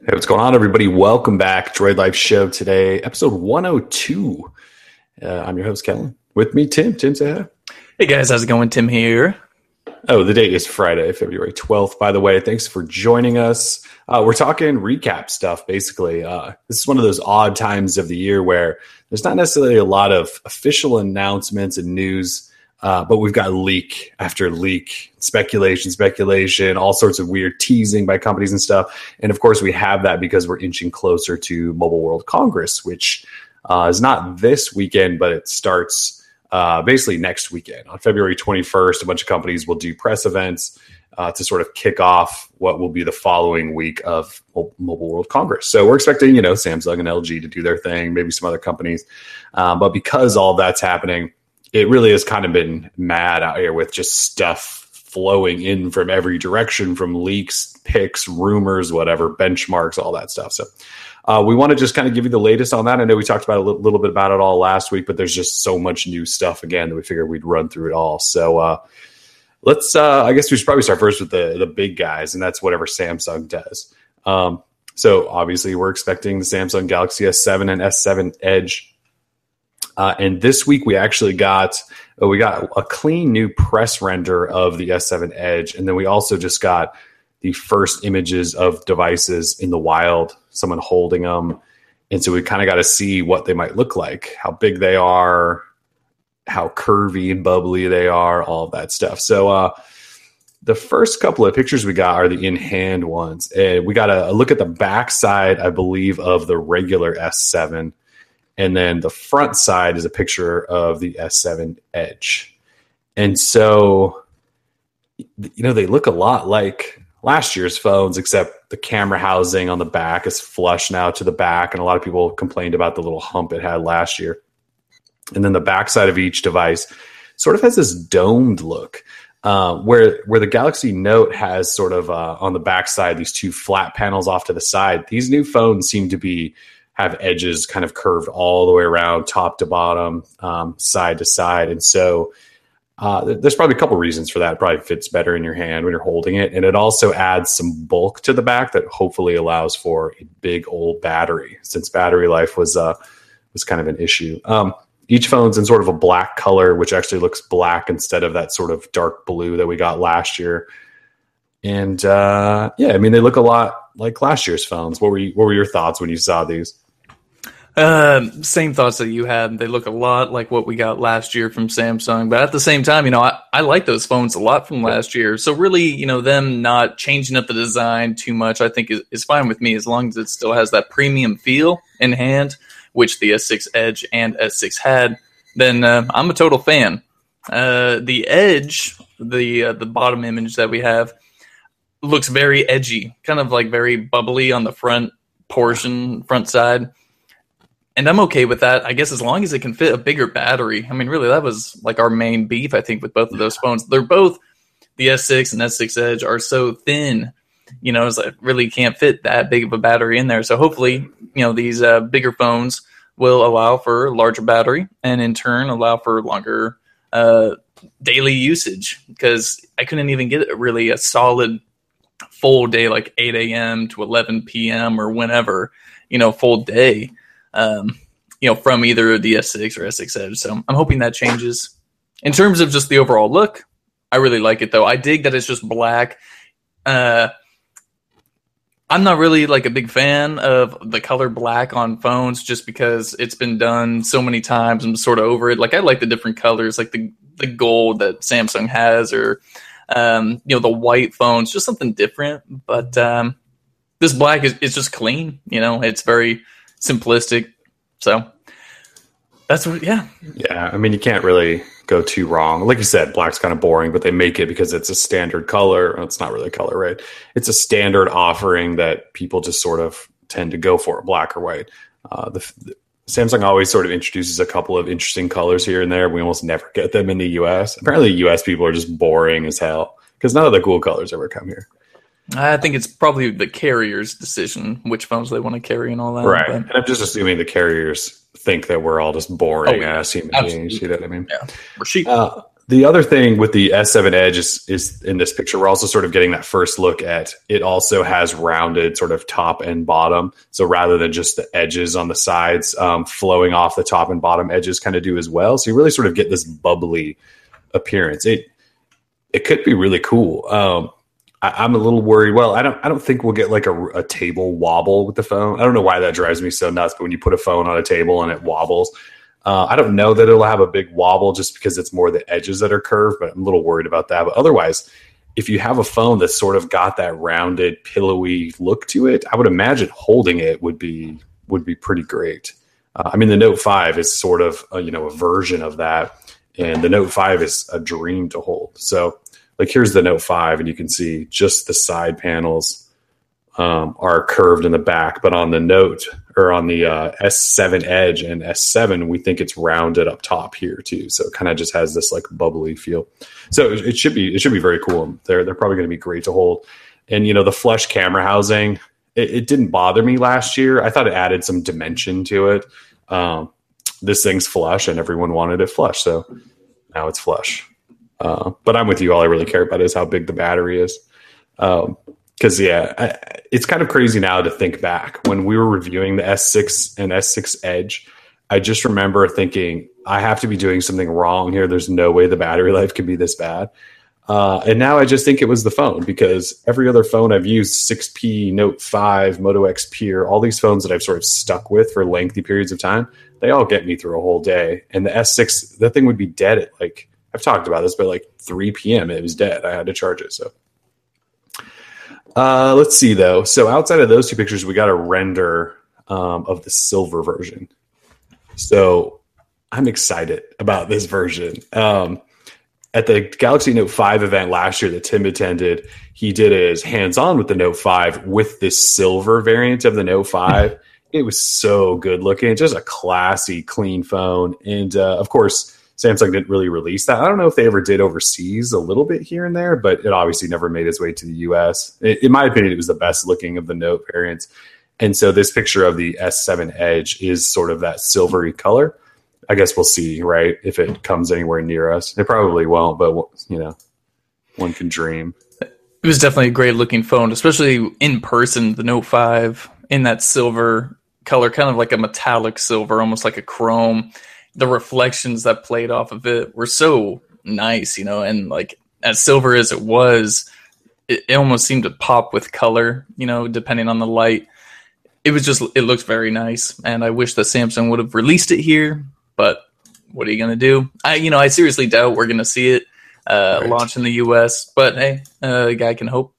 Hey, what's going on, everybody? Welcome back, Droid Life Show today, episode 102. Uh, I'm your host, Kellen. With me, Tim. Tim, say hi. Hey guys, how's it going? Tim here. Oh, the date is Friday, February 12th, by the way. Thanks for joining us. Uh, we're talking recap stuff, basically. Uh, this is one of those odd times of the year where there's not necessarily a lot of official announcements and news uh, but we've got leak after leak, speculation, speculation, all sorts of weird teasing by companies and stuff. And of course, we have that because we're inching closer to Mobile World Congress, which uh, is not this weekend, but it starts uh, basically next weekend. On February 21st, a bunch of companies will do press events uh, to sort of kick off what will be the following week of Mobile World Congress. So we're expecting, you know, Samsung and LG to do their thing, maybe some other companies. Um, but because all that's happening, it really has kind of been mad out here with just stuff flowing in from every direction from leaks, picks, rumors, whatever, benchmarks, all that stuff. So uh, we want to just kind of give you the latest on that. I know we talked about a little, little, bit about it all last week, but there's just so much new stuff again that we figured we'd run through it all. So uh, let's, uh, I guess we should probably start first with the, the big guys, and that's whatever Samsung does. Um, so obviously, we're expecting the Samsung Galaxy S7 and S7 Edge uh, and this week we actually got uh, we got a clean new press render of the S7 Edge, and then we also just got the first images of devices in the wild, someone holding them, and so we kind of got to see what they might look like, how big they are, how curvy and bubbly they are, all of that stuff. So. Uh, the first couple of pictures we got are the in hand ones. And we got a, a look at the back side, I believe, of the regular S7 and then the front side is a picture of the S7 Edge. And so, you know, they look a lot like last year's phones, except the camera housing on the back is flush now to the back. And a lot of people complained about the little hump it had last year. And then the backside of each device sort of has this domed look. Uh, where where the Galaxy Note has sort of uh, on the backside these two flat panels off to the side. These new phones seem to be have edges kind of curved all the way around, top to bottom, um, side to side. And so uh, there's probably a couple reasons for that. It probably fits better in your hand when you're holding it. And it also adds some bulk to the back that hopefully allows for a big old battery, since battery life was uh, was kind of an issue. Um, each phone's in sort of a black color, which actually looks black instead of that sort of dark blue that we got last year. And uh, yeah, I mean they look a lot like last year's phones. What were you, what were your thoughts when you saw these? Um, same thoughts that you had. They look a lot like what we got last year from Samsung, but at the same time, you know, I, I like those phones a lot from last year. So really, you know, them not changing up the design too much, I think is, is fine with me as long as it still has that premium feel in hand, which the S6 Edge and S6 had. Then uh, I'm a total fan. Uh, the Edge, the uh, the bottom image that we have, looks very edgy, kind of like very bubbly on the front portion, front side and I'm okay with that. I guess as long as it can fit a bigger battery. I mean, really, that was like our main beef. I think with both of those phones, they're both the S6 and S6 Edge are so thin. You know, it's like really can't fit that big of a battery in there. So hopefully, you know, these uh, bigger phones will allow for a larger battery and in turn allow for longer uh, daily usage. Because I couldn't even get really a solid full day, like 8 a.m. to 11 p.m. or whenever, you know, full day um, you know, from either the S6 or S6 Edge. So I'm hoping that changes. In terms of just the overall look, I really like it though. I dig that it's just black. Uh, I'm not really like a big fan of the color black on phones just because it's been done so many times. I'm sort of over it. Like I like the different colors, like the the gold that Samsung has, or um, you know the white phones, just something different. But um, this black is, is just clean. You know, it's very simplistic. So that's what, yeah. Yeah. I mean, you can't really go too wrong. Like you said, black's kind of boring, but they make it because it's a standard color. It's not really a color, right? It's a standard offering that people just sort of tend to go for, black or white. Uh, the, the, Samsung always sort of introduces a couple of interesting colors here and there. We almost never get them in the US. Apparently, US people are just boring as hell because none of the cool colors ever come here. I think it's probably the carrier's decision which phones they want to carry and all that. Right. But. And I'm just assuming the carriers think that we're all just boring oh, yeah. ass human beings. You know what I mean? Yeah. We're sheep. Uh, the other thing with the S7 Edge is, is in this picture, we're also sort of getting that first look at it also has rounded sort of top and bottom. So rather than just the edges on the sides um, flowing off the top and bottom edges kind of do as well. So you really sort of get this bubbly appearance. It it could be really cool. Um, I, am a little worried. Well, I don't I don't think we'll get like a, a table wobble with the phone. I don't know why that drives me so nuts, but when you put a phone on a table and it wobbles, uh, I don't know that it'll have a big wobble just because it's more the edges that are curved, but I'm a little worried about that. But otherwise, if you have a phone that's sort of got that rounded, pillowy look to it, I would imagine holding it would be would be pretty great. Uh, I mean, the Note Five is sort of a, you know a version of that, and the Note Five is a dream to hold. So, like, here's the Note Five, and you can see just the side panels um, are curved in the back, but on the Note or on the uh, S7 Edge and S7, we think it's rounded up top here too. So it kind of just has this like bubbly feel. So it, it should be it should be very cool. They're they're probably going to be great to hold. And you know the flush camera housing, it, it, didn't bother me last year. I thought it added some dimension to it. Um, this thing's flush, and everyone wanted it flush, so now it's flush. Uh, but I'm with you. All I really care about is how big the battery is. Um, because yeah, I, it's kind of crazy now to think back when we were reviewing the S6 and S6 Edge. I just remember thinking I have to be doing something wrong here. There's no way the battery life can be this bad. Uh, and now I just think it was the phone because every other phone I've used, 6P, Note 5, Moto X Pure, all these phones that I've sort of stuck with for lengthy periods of time, they all get me through a whole day. And the S6, that thing would be dead at like, I've talked about this, but like 3 p.m. it was dead. I had to charge it. So uh, let's see though. So outside of those two pictures, we got a render um, of the silver version. So I'm excited about this version. Um, at the Galaxy Note 5 event last year that Tim attended, he did his hands on with the Note 5 with this silver variant of the Note 5. it was so good looking, just a classy, clean phone. And uh, of course, Samsung didn't really release that. I don't know if they ever did overseas a little bit here and there, but it obviously never made its way to the US. in my opinion, it was the best looking of the Note variants. And so this picture of the S7 Edge is sort of that silvery color. I guess we'll see, right? If it comes anywhere near us, it probably won't, but you know, one can dream. It was definitely a great looking phone, especially in person. The Note 5 in that silver color, kind of like a metallic silver, almost like a chrome the reflections that played off of it were so nice, you know, and like as silver as it was, it, it, almost seemed to pop with color, you know, depending on the light. It was just it looked very nice, and I wish that Samsung would have released it here, but what are you gonna do? I you know I seriously doubt we're gonna see it uh, right. launch in the U.S., but hey, uh, a guy can hope.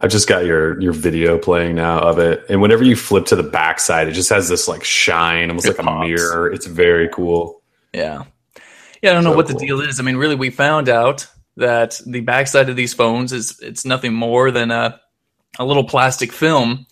I just got your your video playing now of it, and whenever you flip to the backside, it just has this like shine, almost it like pops. a mirror. It's very cool. Yeah, yeah. I don't so know what cool. the deal is. I mean, really, we found out that the backside of these phones is it's nothing more than a a little plastic film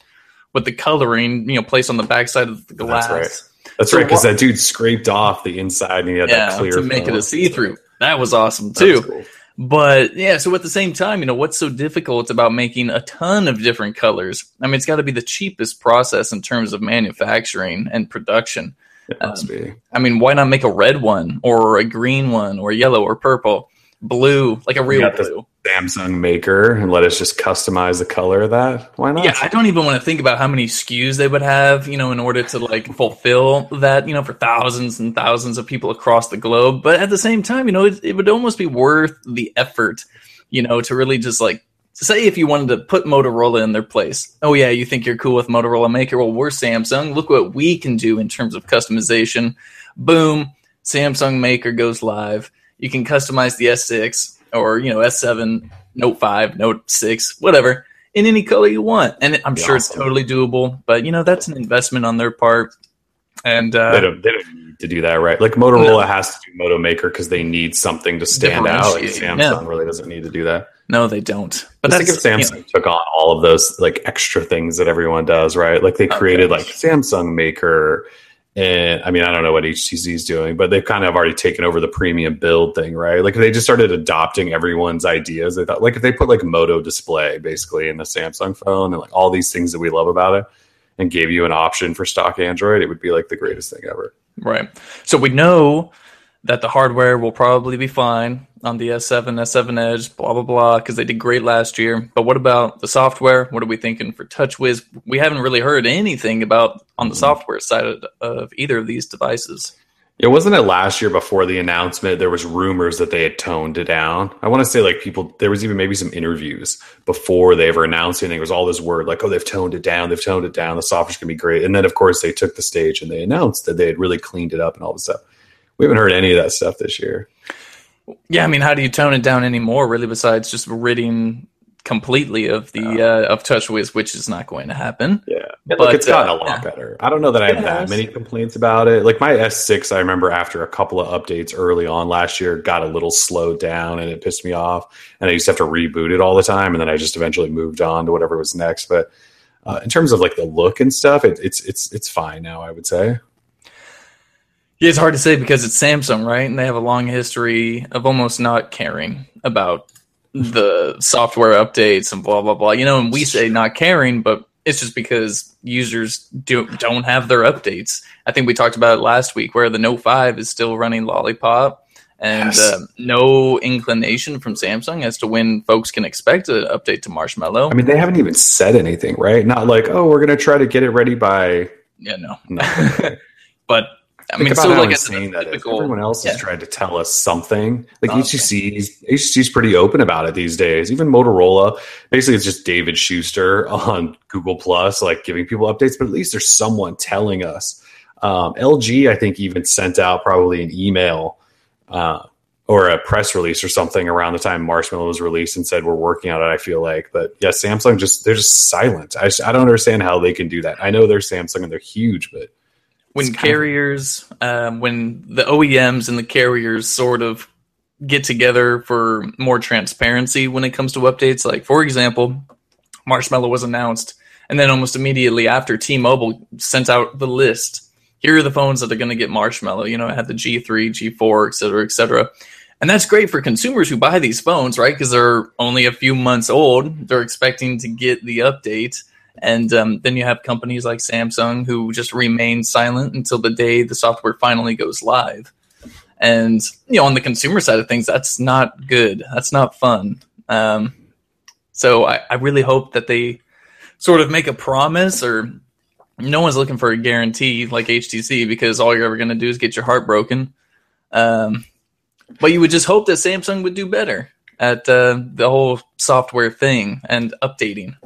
with the coloring, you know, placed on the backside of the glass. That's right. That's so right, because that dude scraped off the inside and he had yeah, that clear to make film. it a see through. That was awesome too. Cool. But yeah, so at the same time, you know, what's so difficult about making a ton of different colors? I mean, it's got to be the cheapest process in terms of manufacturing and production. It must um, be. I mean, why not make a red one or a green one or yellow or purple, blue, like a real blue? Samsung maker and let us just customize the color of that. Why not? Yeah, I don't even want to think about how many SKUs they would have, you know, in order to like fulfill that, you know, for thousands and thousands of people across the globe. But at the same time, you know, it, it would almost be worth the effort, you know, to really just like say if you wanted to put Motorola in their place. Oh yeah, you think you're cool with Motorola Maker? Well, we're Samsung. Look what we can do in terms of customization. Boom, Samsung Maker goes live. You can customize the S6 or you know S7, Note 5, Note 6, whatever, in any color you want. And I'm sure awesome. it's totally doable, but you know that's an investment on their part. And uh, they don't they don't need to do that, right? Like Motorola no. has to do Moto Maker because they need something to stand out. Like Samsung yeah. really doesn't need to do that. No, they don't. But I think if Samsung you know, took on all of those like extra things that everyone does, right? Like they created okay. like Samsung Maker and I mean, I don't know what HTC is doing, but they've kind of already taken over the premium build thing, right? Like they just started adopting everyone's ideas. They thought, like, if they put like Moto display basically in the Samsung phone and like all these things that we love about it, and gave you an option for stock Android, it would be like the greatest thing ever. Right. So we know that the hardware will probably be fine on the S7, S7 Edge, blah blah blah, because they did great last year. But what about the software? What are we thinking for TouchWiz? We haven't really heard anything about on the hmm. software side of, either of these devices. It wasn't it last year before the announcement. There was rumors that they had toned it down. I want to say like people. There was even maybe some interviews before they ever announced anything. It was all this word like, "Oh, they've toned it down. They've toned it down. The software's gonna be great." And then of course they took the stage and they announced that they had really cleaned it up and all this stuff. We haven't heard any of that stuff this year. Yeah, I mean, how do you tone it down anymore? Really, besides just ridding completely of the uh, of TouchWiz, which is not going to happen. Yeah, but, look, it's gotten uh, a lot yeah. better. I don't know that I have that many complaints about it. Like my S6, I remember after a couple of updates early on last year, got a little slowed down and it pissed me off. And I used to have to reboot it all the time, and then I just eventually moved on to whatever was next. But uh, in terms of like the look and stuff, it, it's it's it's fine now. I would say. Yeah, it's hard to say because it's Samsung, right? And they have a long history of almost not caring about the software updates and blah blah blah. You know, and we say not caring, but it's just because users do, don't have their updates. I think we talked about it last week, where the Note Five is still running Lollipop, and yes. uh, no inclination from Samsung as to when folks can expect an update to Marshmallow. I mean, they haven't even said anything, right? Not like, oh, we're going to try to get it ready by. Yeah, no. no. but I mean, so like insane that typical, is. Everyone else yeah. is trying to tell us something. Like oh, HTC, okay. HTC's pretty open about it these days. Even Motorola, basically, it's just David Schuster on Google Plus, like giving people updates. But at least there's someone telling us. Um, LG, I think, even sent out probably an email uh, or a press release or something around the time Marshmallow was released and said we're working on it. I feel like, but yeah, Samsung just they're just silent. I, just, I don't understand how they can do that. I know they're Samsung and they're huge, but when carriers, um, when the OEMs and the carriers sort of get together for more transparency when it comes to updates. Like, for example, Marshmallow was announced, and then almost immediately after, T Mobile sent out the list. Here are the phones that are going to get Marshmallow. You know, it had the G3, G4, et cetera, et cetera. And that's great for consumers who buy these phones, right? Because they're only a few months old. They're expecting to get the update. And um, then you have companies like Samsung who just remain silent until the day the software finally goes live. And you know, on the consumer side of things, that's not good. That's not fun. Um, so I, I really hope that they sort of make a promise or no one's looking for a guarantee like HTC because all you're ever going to do is get your heart broken. Um, but you would just hope that Samsung would do better at uh, the whole software thing and updating.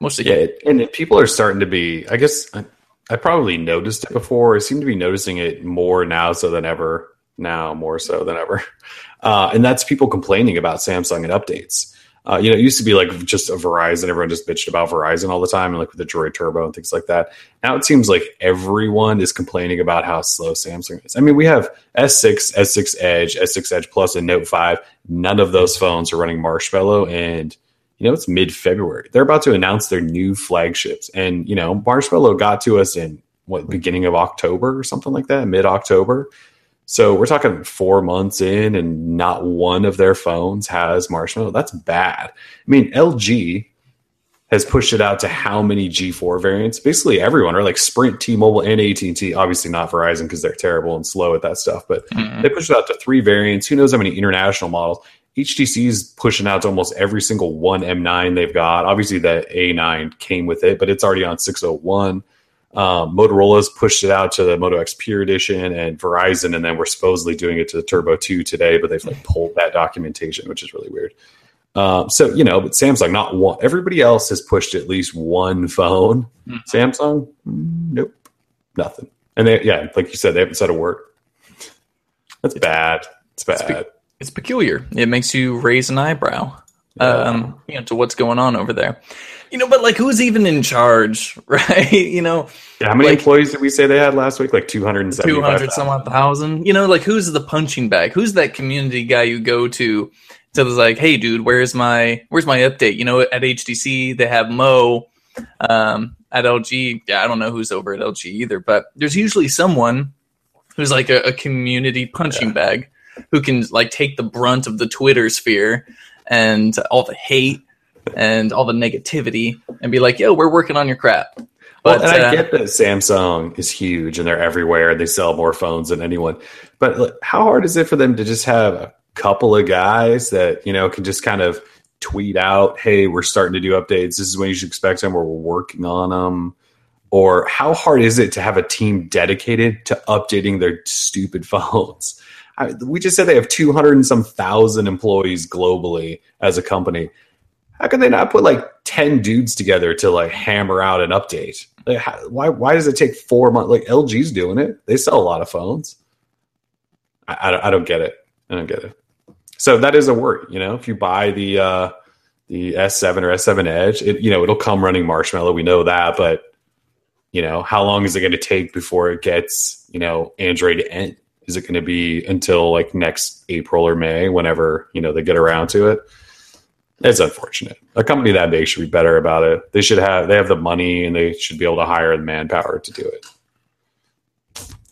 Mostly, yeah, it, and people are starting to be. I guess I, I probably noticed it before. I seem to be noticing it more now so than ever. Now more so than ever, uh, and that's people complaining about Samsung and updates. Uh, you know, it used to be like just a Verizon. Everyone just bitched about Verizon all the time, and like with the Droid Turbo and things like that. Now it seems like everyone is complaining about how slow Samsung is. I mean, we have S6, S6 Edge, S6 Edge Plus, and Note 5. None of those phones are running Marshmallow, and you know, it's mid February. They're about to announce their new flagships. And, you know, Marshmallow got to us in what, beginning of October or something like that, mid October. So we're talking four months in, and not one of their phones has Marshmallow. That's bad. I mean, LG has pushed it out to how many G4 variants? Basically, everyone, or like Sprint, T-Mobile, and AT&T. Obviously, not Verizon because they're terrible and slow at that stuff. But mm-hmm. they pushed it out to three variants. Who knows how many international models? HTC's pushing out to almost every single one M9 they've got. Obviously, the A9 came with it, but it's already on 601. Um, Motorola's pushed it out to the Moto X Pure Edition and Verizon, and then we're supposedly doing it to the Turbo 2 today, but they've like pulled that documentation, which is really weird. Um, so you know, but Samsung, not one. Everybody else has pushed at least one phone. Mm-hmm. Samsung, nope, nothing. And they, yeah, like you said, they haven't said a word. That's bad. It's bad it's peculiar. It makes you raise an eyebrow, um, you know, to what's going on over there. You know, but like, who's even in charge, right? you know, yeah, how many like, employees did we say they had last week? Like two hundred and two hundred some odd thousand. You know, like who's the punching bag? Who's that community guy you go to? To like, hey, dude, where's my where's my update? You know, at HTC they have Mo. Um, at LG, yeah, I don't know who's over at LG either, but there's usually someone who's like a, a community punching yeah. bag who can like take the brunt of the Twitter sphere and all the hate and all the negativity and be like, "Yo, we're working on your crap." But well, and I uh, get that Samsung is huge and they're everywhere. And they sell more phones than anyone. But how hard is it for them to just have a couple of guys that you know can just kind of tweet out, "Hey, we're starting to do updates. This is when you should expect them, or we're working on them." Or how hard is it to have a team dedicated to updating their stupid phones? I, we just said they have 200 and some thousand employees globally as a company. How can they not put like 10 dudes together to like hammer out an update? Like, how, why, why does it take four months? Like LG's doing it. They sell a lot of phones. I, I, I don't get it. I don't get it. So that is a worry, you know, if you buy the, uh, the S7 or S7 Edge, it, you know, it'll come running Marshmallow. We know that, but you know, how long is it going to take before it gets, you know, Android N? Is it going to be until like next April or May, whenever, you know, they get around to it? It's unfortunate. A company that big should be better about it. They should have, they have the money and they should be able to hire the manpower to do it.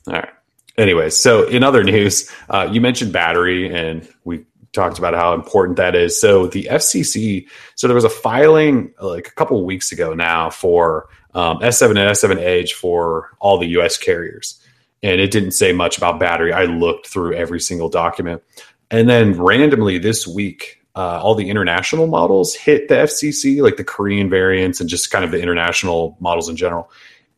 All right. Anyways, so in other news, uh, you mentioned battery and we talked about how important that is. So the FCC, so there was a filing like a couple weeks ago now for um, S7 and S7 Edge for all the US carriers. And it didn't say much about battery. I looked through every single document. And then randomly this week, uh, all the international models hit the FCC, like the Korean variants and just kind of the international models in general.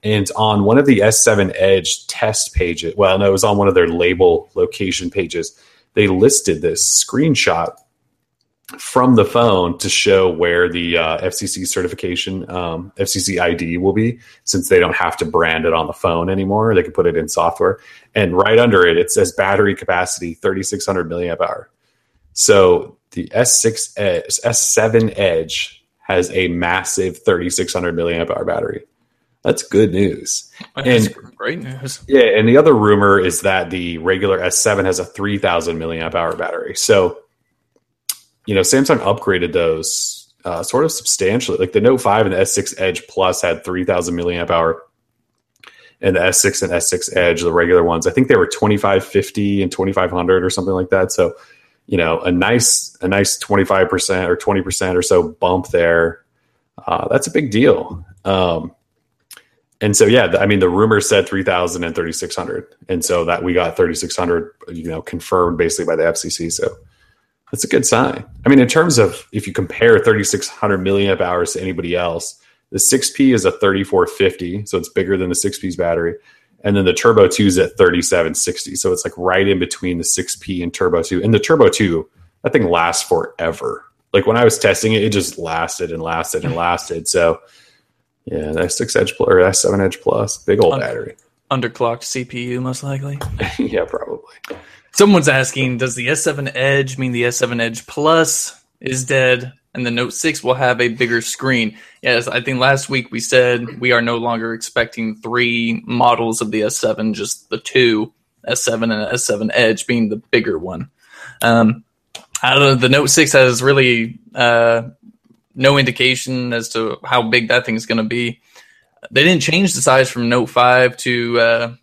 And on one of the S7 Edge test pages, well, no, it was on one of their label location pages, they listed this screenshot from the phone to show where the uh, FCC certification, um, FCC ID will be, since they don't have to brand it on the phone anymore. They can put it in software. And right under it, it says battery capacity 3600 milliamp hour. So the S6 Edge, S7 Edge has a massive 3600 milliamp hour battery. That's good news. That's and great news. Yeah, and the other rumor is that the regular S7 has a 3000 milliamp hour battery. So you know, Samsung upgraded those uh, sort of substantially. Like the Note 5 and the S6 Edge Plus had 3000 milliamp hour, and the S6 and S6 Edge, the regular ones, I think they were 2550 and 2500 or something like that. So, you know, a nice a nice 25% or 20% or so bump there. Uh, that's a big deal. Um, and so, yeah, I mean, the rumor said 3000 and 3600. And so that we got 3600, you know, confirmed basically by the FCC. So, that's a good sign. I mean, in terms of if you compare 3600 milliamp hours to anybody else, the 6P is a 3450, so it's bigger than the 6P's battery. And then the Turbo 2 is at 3760. So it's like right in between the 6P and Turbo 2. And the Turbo 2, that thing lasts forever. Like when I was testing it, it just lasted and lasted and lasted. So yeah, that 6 Edge Plus or that 7 Edge Plus, big old battery. Underclocked CPU, most likely. yeah, probably. Someone's asking, does the S7 Edge mean the S7 Edge Plus is dead and the Note 6 will have a bigger screen? Yes, I think last week we said we are no longer expecting three models of the S7, just the two S7 and S7 Edge being the bigger one. Um, I don't know. The Note 6 has really uh, no indication as to how big that thing's going to be. They didn't change the size from Note 5 to uh,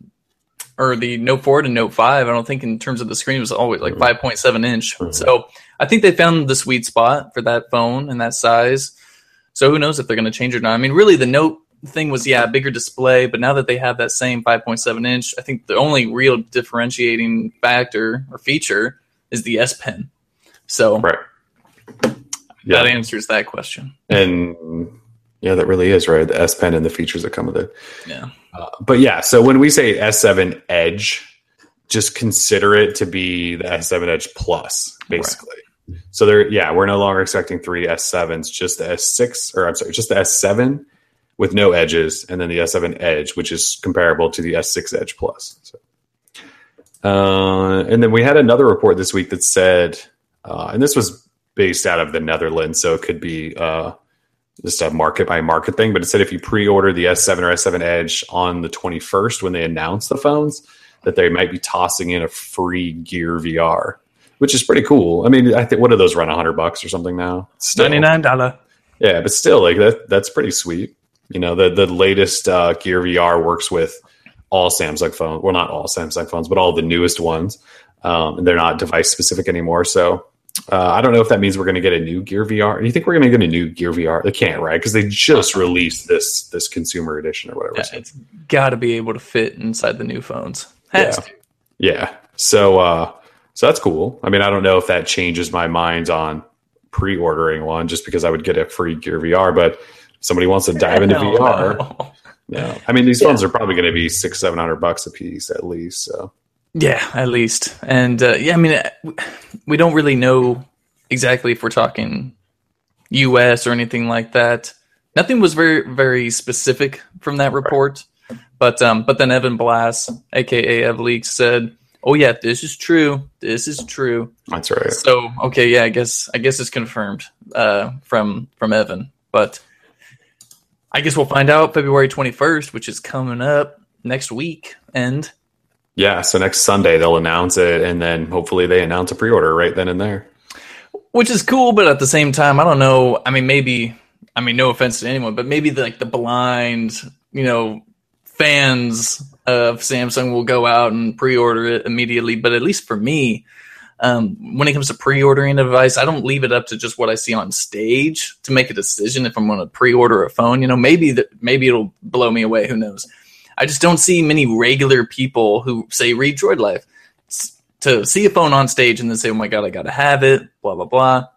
or the Note 4 to Note 5, I don't think in terms of the screen was always like 5.7 mm-hmm. inch. Mm-hmm. So I think they found the sweet spot for that phone and that size. So who knows if they're going to change it or not? I mean, really, the Note thing was yeah, bigger display, but now that they have that same 5.7 inch, I think the only real differentiating factor or feature is the S Pen. So right. Yeah. that answers that question. And yeah, that really is right. The S Pen and the features that come with it. Yeah. Uh, but yeah, so when we say S7 Edge, just consider it to be the S7 Edge Plus, basically. Right. So there, yeah, we're no longer expecting three S7s, just the S6, or I'm sorry, just the S7 with no edges, and then the S7 Edge, which is comparable to the S6 Edge Plus. So. Uh, and then we had another report this week that said, uh, and this was based out of the Netherlands, so it could be uh, just a market by market thing, but it said if you pre-order the S7 or S7 Edge on the 21st when they announce the phones, that they might be tossing in a free Gear VR, which is pretty cool. I mean, I think what do those run? hundred bucks or something now? Ninety nine dollar. Yeah, but still, like that that's pretty sweet. You know, the the latest uh, Gear VR works with all Samsung phones. Well, not all Samsung phones, but all the newest ones. Um, and they're not device specific anymore. So uh, I don't know if that means we're going to get a new Gear VR. Do you think we're going to get a new Gear VR? They can't, right? Because they just released this this consumer edition or whatever. Yeah, it's got to be able to fit inside the new phones. Has yeah. To. yeah. So uh, so that's cool. I mean, I don't know if that changes my mind on pre-ordering one just because I would get a free Gear VR, but somebody wants to dive into No, VR. no. Yeah. I mean, these Yeah. phones are probably going to be six, seven hundred bucks a piece at least. So Yeah, at least. And uh, yeah, I mean, uh, we don't really know exactly if we're talking US or anything like that. Nothing was very, very specific from that report. But um, but then Evan Blass, aka EvLeaks, said, "Oh yeah, this is true. This is true." that's right. So okay, yeah, I guess I guess it's confirmed uh, from from Evan. But I guess we'll find out February twenty first, which is coming up next week. And Yeah. So next Sunday they'll announce it, and then hopefully they announce a pre-order right then and there. which is cool, but at the same time, I don't know. I mean, maybe. I mean, no offense to anyone, but maybe the, like the blind, you know, fans of Samsung will go out and pre-order it immediately. But at least for me, um, when it comes to pre-ordering a device, I don't leave it up to just what I see on stage to make a decision if I'm going to pre-order a phone. You know, maybe that maybe it'll blow me away. Who knows? I just don't see many regular people who say read Droid Life to see a phone on stage and then say, "Oh my god, I got to have it," blah blah blah,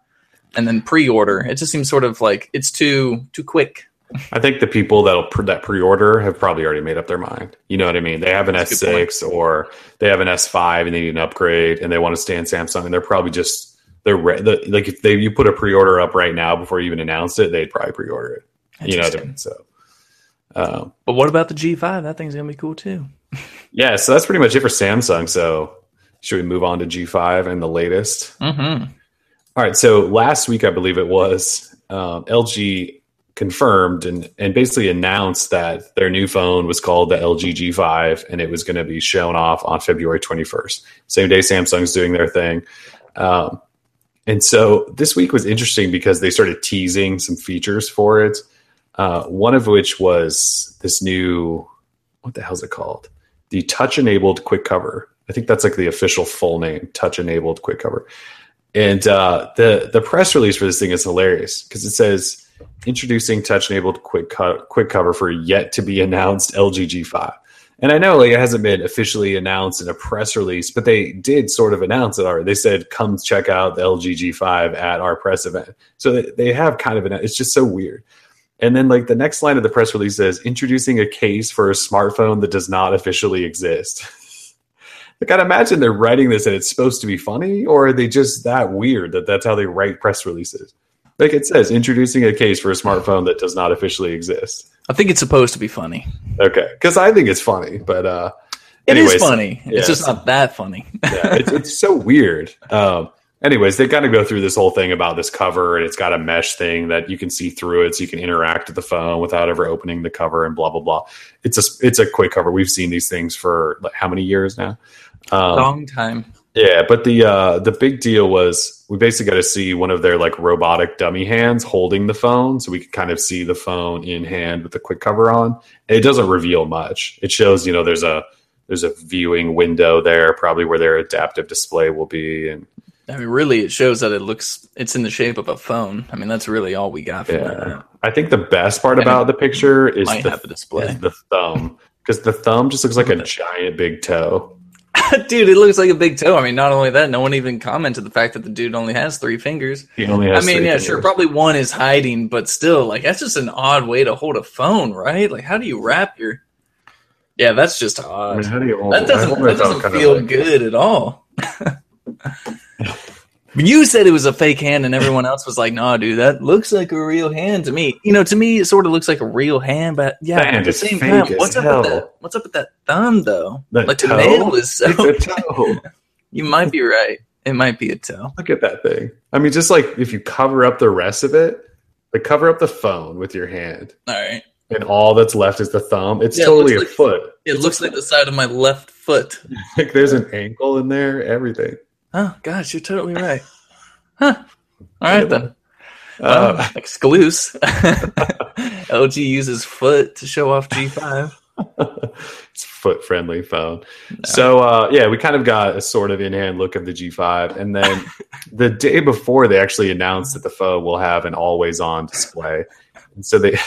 and then pre-order. It just seems sort of like it's too too quick. I think the people that'll pre- that pre-order have probably already made up their mind. You know what I mean? They have an That's S6 or they have an S5 and they need an upgrade and they want to stay in Samsung and they're probably just they're re- the, like if they you put a pre-order up right now before you even announced it, they'd probably pre-order it. You know what I mean? So. Um, But what about the G5? That thing's gonna be cool too. yeah, so that's pretty much it for Samsung. So should we move on to G5 and the latest? Mm-hmm. All right. So last week, I believe it was, um, LG confirmed and, and basically announced that their new phone was called the LG G5 and it was going to be shown off on February 21st. Same day Samsung's doing their thing. Um, and so this week was interesting because they started teasing some features for it. Uh, one of which was this new, what the hell's it called? The touch enabled quick cover. I think that's like the official full name, touch enabled quick cover. And uh, the the press release for this thing is hilarious because it says introducing touch enabled quick co- quick cover for yet to be announced LG G5. And I know like it hasn't been officially announced in a press release, but they did sort of announce it already. They said, "Come check out the LG G5 at our press event." So they, they have kind of an. It's just so weird. And then like the next line of the press release says, "Introducing a case for a smartphone that does not officially exist." like I'd imagine they're writing this and it's supposed to be funny, or are they just that weird that that's how they write press releases? Like it says, introducing a case for a smartphone that does not officially exist. I think it's supposed to be funny. Okay, because I think it's funny, but uh, It is anyways, funny. It's just not that funny. yeah, it's, it's so weird. Um, anyways, they kind of go through this whole thing about this cover, and it's got a mesh thing that you can see through it, so you can interact with the phone without ever opening the cover, and blah blah blah. It's a it's a quick cover. We've seen these things for like how many years now? Um, Long time. yeah, but the uh, the big deal was we basically got to see one of their like robotic dummy hands holding the phone, so we could kind of see the phone in hand with the quick cover on. And it doesn't reveal much. It shows you know there's a there's a viewing window there, probably where their adaptive display will be, and I mean, really, it shows that it looks. It's in the shape of a phone. I mean, that's really all we got yeah. that. I think the best part And about the picture is the, have a display. is the thumb because the thumb just looks like a giant big toe. dude, it looks like a big toe. I mean, not only that, no one even commented the fact that the dude only has three fingers. He only has. I mean, yeah, fingers. sure, probably one is hiding, but still, like that's just an odd way to hold a phone, right? Like, how do you wrap your? Yeah, that's just I odd. mean, how do you hold that doesn't that doesn't feel like- good at all. you said it was a fake hand, and everyone else was like, "No, dude, that looks like a real hand to me." You know, to me, it sort of looks like a real hand, but yeah, at the same time, what's up with that? What's up with that thumb, though? That like toe? the nail is so. It's a toe. you might be right. It might be a toe. Look at that thing. I mean, just like if you cover up the rest of it, like cover up the phone with your hand, All right. and all that's left is the thumb. It's Yeah, it totally a like- foot. It looks like the side of my left foot. Like there's an ankle in there. Everything. Oh, gosh, you're totally right. Huh. All right, then. Uh, exclusive. LG uses foot to show off G5. it's foot friendly phone. So uh, yeah, we kind of got a sort of in hand look of the G5, and then the day before they actually announced that the phone will have an always on display, and so they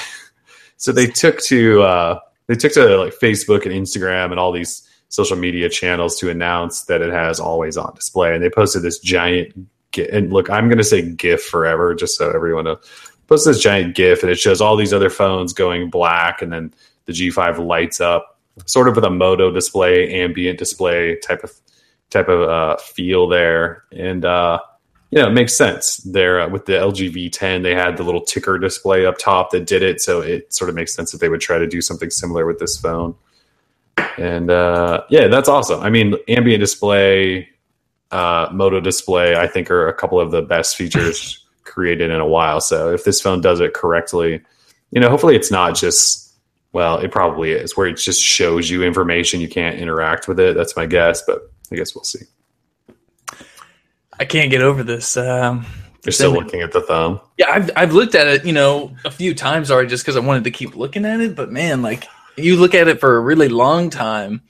so they took to uh, they took to like Facebook and Instagram and all these social media channels to announce that it has always on display. And they posted this giant and look, I'm going to say GIF forever, just so everyone knows. Post this giant GIF, and it shows all these other phones going black, and then the G5 lights up, sort of with a Moto display, ambient display type of type of uh, feel there, and uh, you know, it makes sense. There uh, with the LG V10, they had the little ticker display up top that did it, so it sort of makes sense that they would try to do something similar with this phone. And uh, yeah, that's awesome. I mean, ambient display, uh, Moto display, I think are a couple of the best features created in a while. So if this phone does it correctly, you know, hopefully it's not just well, it probably is where it just shows you information you can't interact with it. That's my guess, but I guess we'll see. I can't get over this. Um, You're still looking at the thumb. Yeah, I've I've looked at it, you know, a few times already, just because I wanted to keep looking at it. But man, like you look at it for a really long time,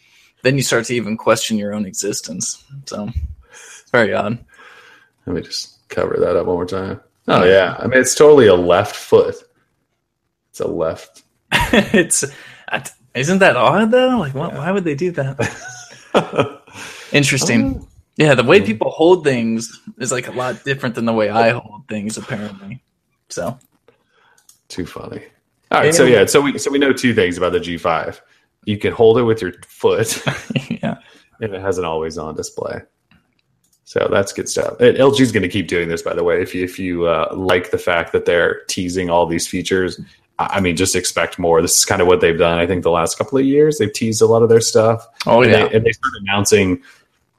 then you start to even question your own existence. So it's very odd. Let me just cover that up one more time. Oh yeah, I mean it's totally a left foot. It's a left. it's isn't that odd though? Like, why, why would they do that? Interesting. Um, yeah, the way hmm. people hold things is like a lot different than the way I hold things, apparently. So, too funny. All right, so yeah, so we so we know two things about the G5. You can hold it with your foot, yeah, and it has an always-on display. So that's good stuff. LG is going to keep doing this, by the way. If you if you uh, like the fact that they're teasing all these features, I mean, just expect more. This is kind of what they've done. I think the last couple of years, they've teased a lot of their stuff. Oh and yeah, they, and they start announcing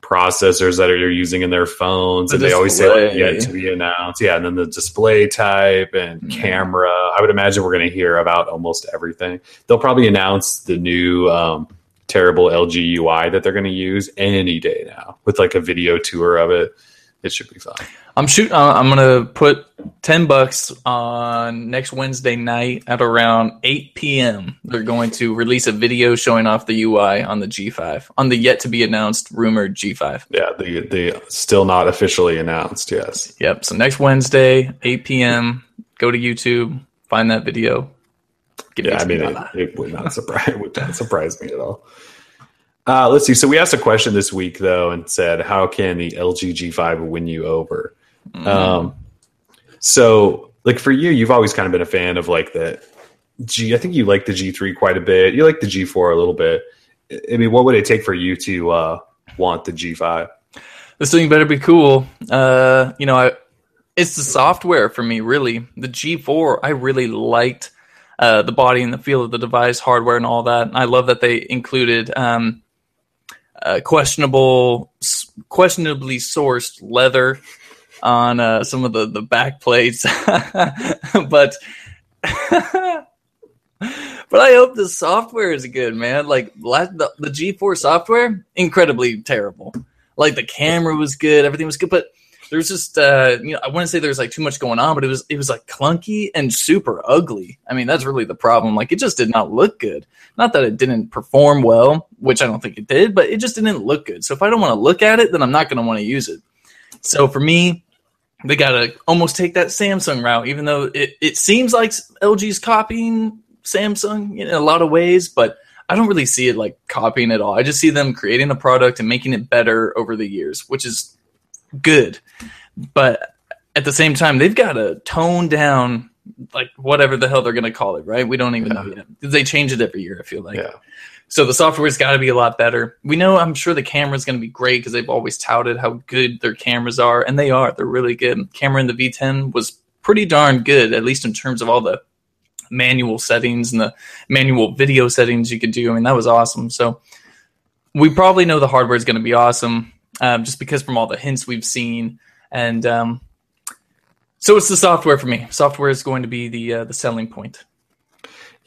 processors that are using in their phones, The and they always say like, yet to be announced. Yeah, and then the display type and Mhm. camera. I would imagine we're going to hear about almost everything. They'll probably announce the new um, terrible LG UI that they're going to use any day now with like a video tour of it. It should be fun. I'm shooting. Uh, I'm gonna put ten bucks on next Wednesday night at around 8 p.m. They're going to release a video showing off the UI on the G5 on the yet to be announced rumored G5. Yeah, the the still not officially announced. Yes. Yep. So next Wednesday, 8 p.m. Go to YouTube, find that video. Get Yeah, I mean, it, it would not surprise it would not surprise me at all. Uh, let's see. So we asked a question this week though, and said, "How can the LG G5 win you over?" Mhm. Um, so like for you, you've always kind of been a fan of like the G. I think you like the G3 quite a bit. You like the G4 a little bit. I mean, what would it take for you to uh, want the G5? this thing better be cool. Uh, you know, I, it's the software for me, really. The G4, I really liked uh, the body and the feel of the device, hardware, and all that. And I love that they included um, uh, questionable, s- questionably sourced leather on uh, some of the the back plates, but. But I hope the software is good, man. Like the, the G4 software, incredibly terrible like the camera was good, everything was good, but there's just uh you know I wouldn't say there's like too much going on, but it was it was like clunky and super ugly. I mean that's really the problem. Like it just did not look good. Not that it didn't perform well, which I don't think it did, but it just didn't look good. So if I don't want to look at it, then I'm not going to want to use it. So for me, they got to almost take that Samsung route, even though it, it seems like LG's copying Samsung in a lot of ways, but I don't really see it like copying at all. I just see them creating a product and making it better over the years, which is good. But at the same time, they've got to tone down like whatever the hell they're going to call it, right? We don't even know yet. They change it every year, I feel like. yeah, So the software's got to be a lot better. We know, I'm sure the camera's going to be great because they've always touted how good their cameras are, and they are. They're really good. Camera in the V10 was pretty darn good, at least in terms of all the manual settings and the manual video settings you could do. I mean, that was awesome. So we probably know the hardware is going to be awesome, um, just because from all the hints we've seen, and um, so it's the software for me. Software is going to be the uh, the selling point.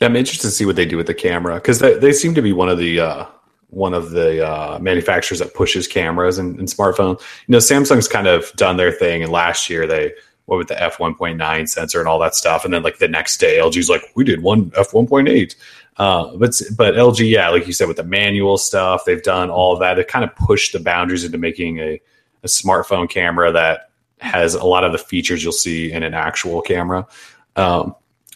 Yeah, I'm interested to see what they do with the camera because they, they seem to be one of the uh, one of the uh, manufacturers that pushes cameras and, in smartphones. You know, Samsung's kind of done their thing, and last year they what with the f 1.9 sensor and all that stuff, and then like the next day, LG's like, we did one f 1.8. Uh, but but LG, yeah, like you said, with the manual stuff, they've done all of that. They kind of pushed the boundaries into making a, a smartphone camera that has a lot of the features you'll see in an actual camera. Um,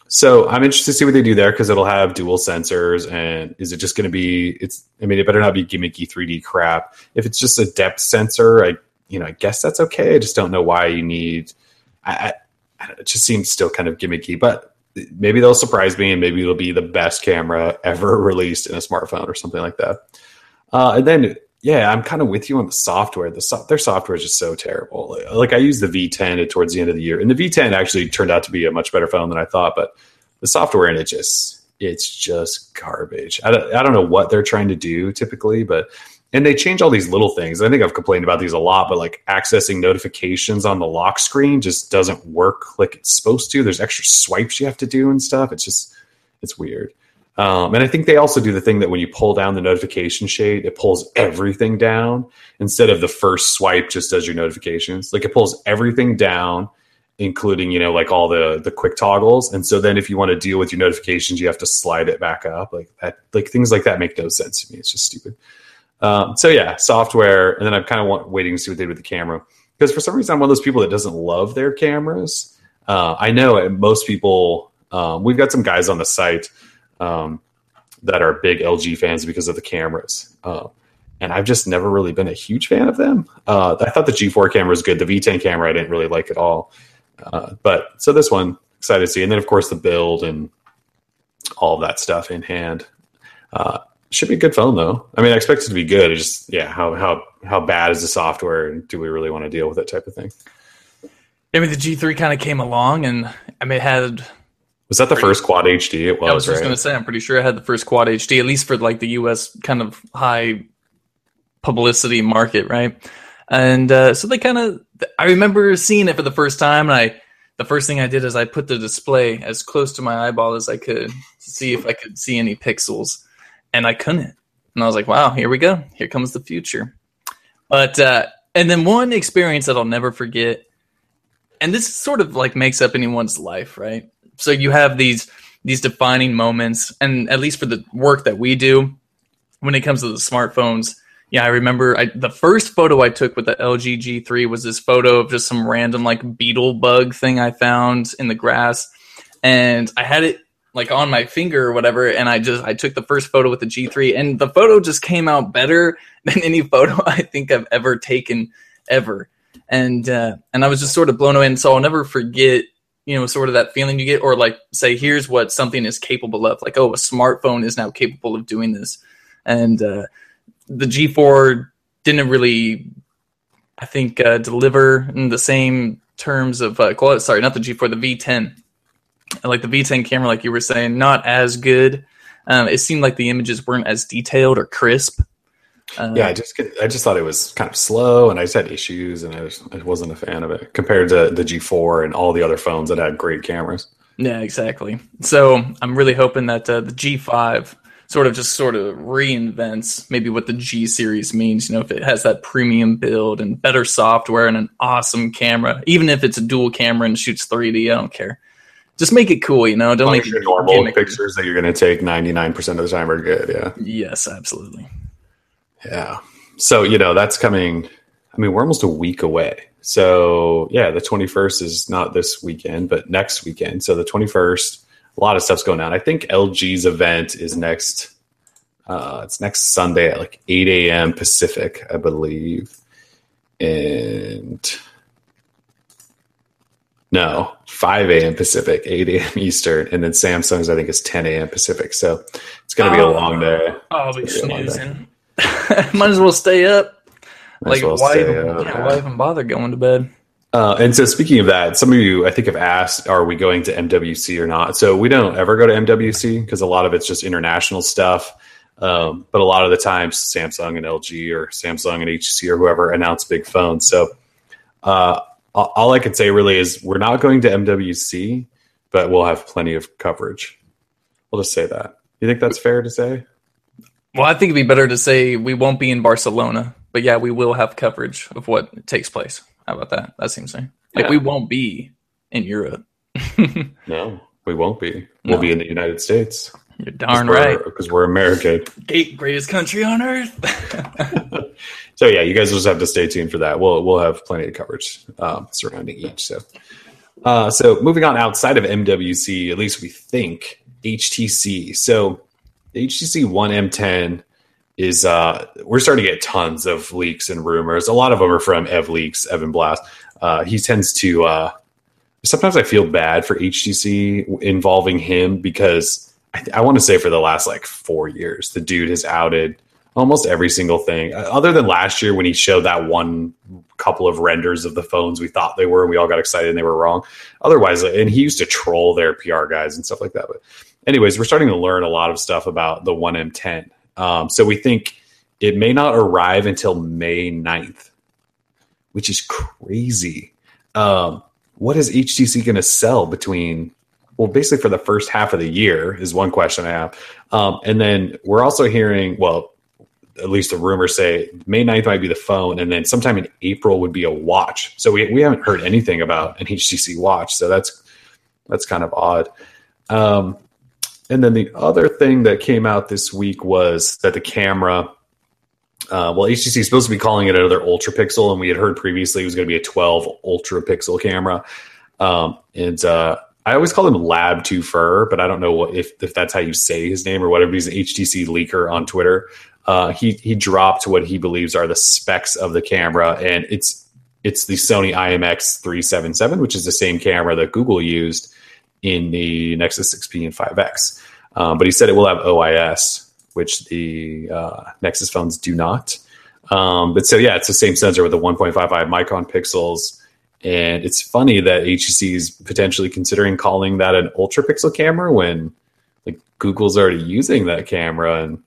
So I'm interested to see what they do there because it'll have dual sensors. And is it just going to be? It's. I mean, it better not be gimmicky 3D crap. If it's just a depth sensor, I you know I guess that's okay. I just don't know why you need. I, I it just seems still kind of gimmicky, but maybe they'll surprise me and maybe it'll be the best camera ever released in a smartphone or something like that. Uh, and then yeah, I'm kind of with you on the software. The so- their software is just so terrible. Like I used the V10 towards the end of the year, and the V10 actually turned out to be a much better phone than I thought. But the software in it just it's just garbage. I don't, I don't know what they're trying to do typically, but and they change all these little things. I think I've complained about these a lot, but like accessing notifications on the lock screen just doesn't work like it's supposed to. There's extra swipes you have to do and stuff. It's just it's weird. Um, and I think they also do the thing that when you pull down the notification shade, it pulls everything down instead of the first swipe just does your notifications. Like it pulls everything down, including you know like all the the quick toggles. And so then if you want to deal with your notifications, you have to slide it back up. Like that, like things like that make no sense to me. It's just stupid. Um, so yeah, software, and then I'm kind of waiting to see what they do with the camera because for some reason I'm one of those people that doesn't love their cameras. Uh, I know most people. Um, we've got some guys on the site um, that are big LG fans because of the cameras. Uh, and I've just never really been a huge fan of them. Uh, I thought the G4 camera was good. The V10 camera I didn't really like at all. Uh, but so this one, excited to see. And then, of course, the build and all that stuff in hand. Uh, should be a good phone, though. I mean, I expect it to be good. It's just, yeah, how, how, how bad is the software and do we really want to deal with that type of thing? I mean, the G3 kind of came along and I mean, it had was that the first quad HD? It was. I was just right? going to say, I'm pretty sure I had the first quad HD, at least for like the US kind of high publicity market, right? And uh, so they kind of, I remember seeing it for the first time, and I, the first thing I did is I put the display as close to my eyeball as I could to see if I could see any pixels, and I couldn't. And I was like, wow, here we go. Here comes the future. But, uh, and then one experience that I'll never forget, and this sort of like makes up anyone's life, right? So you have these these defining moments and at least for the work that we do when it comes to the smartphones yeah i remember I, the first photo i took with the lg g3 was this photo of just some random like beetle bug thing i found in the grass and i had it like on my finger or whatever and i just i took the first photo with the g3 and the photo just came out better than any photo i think i've ever taken ever. And uh, and i was just sort of blown away and so i'll never forget you know, sort of that feeling you get, or like say, here's what something is capable of. Like, oh, a smartphone is now capable of doing this, and uh, the G4 didn't really, I think, uh, deliver in the same terms of uh, quality. Sorry, not the G4, the V10. Like the V10 camera, like you were saying, not as good. Um, it seemed like the images weren't as detailed or crisp uh, yeah, I just I just thought it was kind of slow, and I just had issues, and I, was, I wasn't a fan of it compared to the G4 and all the other phones that had great cameras. Yeah, exactly. So I'm really hoping that uh, the G5 sort of just sort of reinvents maybe what the G series means. You know, if it has that premium build and better software and an awesome camera, even if it's a dual camera and shoots 3D, I don't care. Just make it cool, you know. Don't make your normal pictures that you're going to take 99% of the time are good. Yeah. Yes, absolutely. Yeah. So, you know, that's coming. I mean, we're almost a week away. So, yeah, the 21st is not this weekend, but next weekend. So, the 21st, a lot of stuff's going on. I think LG's event is next. Uh, it's next Sunday at like 8 a.m. Pacific, I believe. And no, 5 a.m. Pacific, 8 a.m. Eastern, and then Samsung's I think is 10 a.m. Pacific. So it's going to be a long day. I'll be snoozing. Might as well stay up. Might like, well why, even, up. Yeah, why even bother going to bed? Uh, and so, speaking of that, some of you I think have asked, "Are we going to MWC or not?" So we don't ever go to MWC because a lot of it's just international stuff. Um, but a lot of the times, Samsung and LG or Samsung and HTC or whoever announce big phones. So uh, all I could say really is we're not going to MWC, but we'll have plenty of coverage. We'll just say that. You think that's fair to say? Well, I think it'd be better to say we won't be in Barcelona, but yeah, we will have coverage of what takes place. How about that? That seems like like we won't be in Europe. no, we won't be. We'll no. be in the United States. You're darn right. Because we're American. greatest country on earth. so yeah, you guys will just have to stay tuned for that. We'll we'll have plenty of coverage um, surrounding each. So Uh, so moving on outside of MWC, at least we think HTC. So the HTC One M10 is uh, we're starting to get tons of leaks and rumors. A lot of them are from Ev Leaks, Evan Blass. Uh, he tends to. Uh, sometimes I feel bad for HTC involving him because I, I want to say for the last like four years, the dude has outed almost every single thing, uh, other than last year when he showed that one couple of renders of the phones we thought they were, and we all got excited and they were wrong. Otherwise, and he used to troll their PR guys and stuff like that. But, anyways, we're starting to learn a lot of stuff about the 1M10. Um, so we think it may not arrive until May 9th, which is crazy. Um, what is HTC going to sell between well, basically for the first half of the year is one question I have. Um, and then we're also hearing, well, at least the rumors say May 9th might be the phone, and then sometime in April would be a watch. So we, we haven't heard anything about an HTC watch. So that's that's kind of odd. Um, and then the other thing that came out this week was that the camera, uh, well, HTC is supposed to be calling it another ultra pixel, and we had heard previously it was going to be a 12 ultra pixel camera. Um, and uh, I always call him LlabTooFeR, but I don't know what, if if that's how you say his name or whatever. He's an HTC leaker on Twitter. Uh, he he dropped what he believes are the specs of the camera, and it's it's the Sony IMX three seven seven, which is the same camera that Google used in the Nexus 6P and 5X. Um, but he said it will have OIS, which the uh, Nexus phones do not. Um, but so yeah, it's the same sensor with the 1.55 micron pixels and it's funny that HTC is potentially considering calling that an ultra pixel camera when like Google's already using that camera and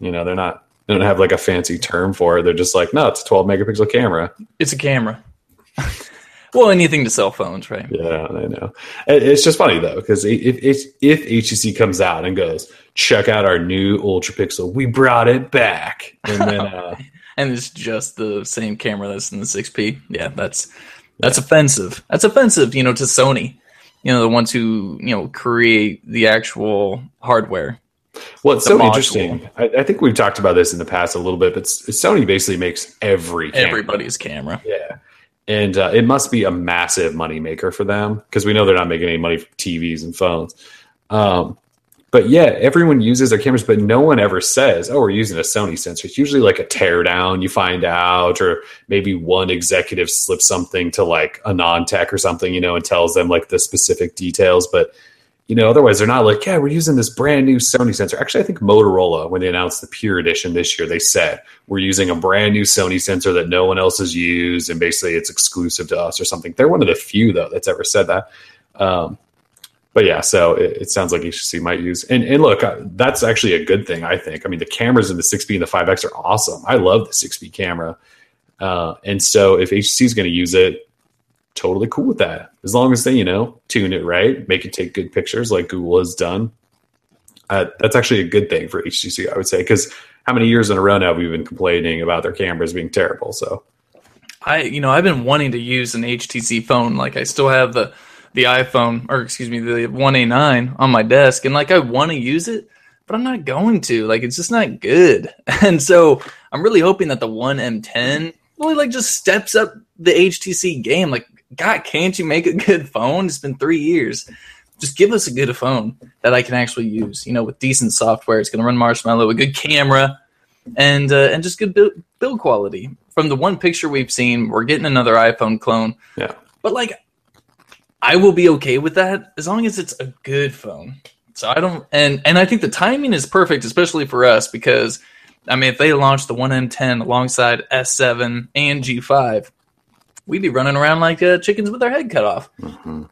you know, they're not they don't have like a fancy term for it. They're just like, no, it's a 12 megapixel camera. It's a camera. well, anything to cell phones, right? Yeah, I know. It's just funny though because if, if if HTC comes out and goes, check out our new ultra pixel, we brought it back, and then uh, and it's just the same camera that's in the 6P. Yeah, that's that's offensive. That's offensive, you know, to Sony. You know, the ones who you know create the actual hardware. Well, it's so module. interesting. I, I, think we've talked about this in the past a little bit, but Sony basically makes every camera. everybody's camera. Yeah, and uh, it must be a massive money maker for them because we know they're not making any money from TVs and phones. Um, but yeah, everyone uses their cameras, but no one ever says, "Oh, we're using a Sony sensor." It's usually like a teardown. You find out, or maybe one executive slips something to like a non-tech or something, you know, and tells them like the specific details. But you know, otherwise they're not like, "Yeah, we're using this brand new Sony sensor." Actually, I think Motorola, when they announced the Pure Edition this year, they said we're using a brand new Sony sensor that no one else has used, and basically it's exclusive to us or something. They're one of the few though that's ever said that. Um, but yeah, so it, it, sounds like HTC might use and and look, uh, that's actually a good thing. I think. I mean, the cameras in the 6P and the 5X are awesome. I love the 6P camera, uh, and so if HTC is going to use it, totally cool with that. As long as they you know tune it right, make it take good pictures like Google has done. Uh, that's actually a good thing for HTC, I would say, because how many years in a row now have we been complaining about their cameras being terrible? So, I you know I've been wanting to use an HTC phone. Like I still have the the iPhone or excuse me the 1A9 on my desk and like I want to use it but I'm not going to like it's just not good and so I'm really hoping that the 1M10 really like just steps up the HTC game like god can't you make a good phone? It's been 3 years. Just give us a good phone that I can actually use you know with decent software. It's going to run marshmallow a good camera and uh, and just good build, build quality. From the one picture we've seen we're getting another iPhone clone. Yeah. But like I will be okay with that as long as it's a good phone. So I don't and and I think the timing is perfect, especially for us because I mean if they launch the one M10 alongside S7 and G5, we'd be running around like uh, chickens with our head cut off. Mm-hmm.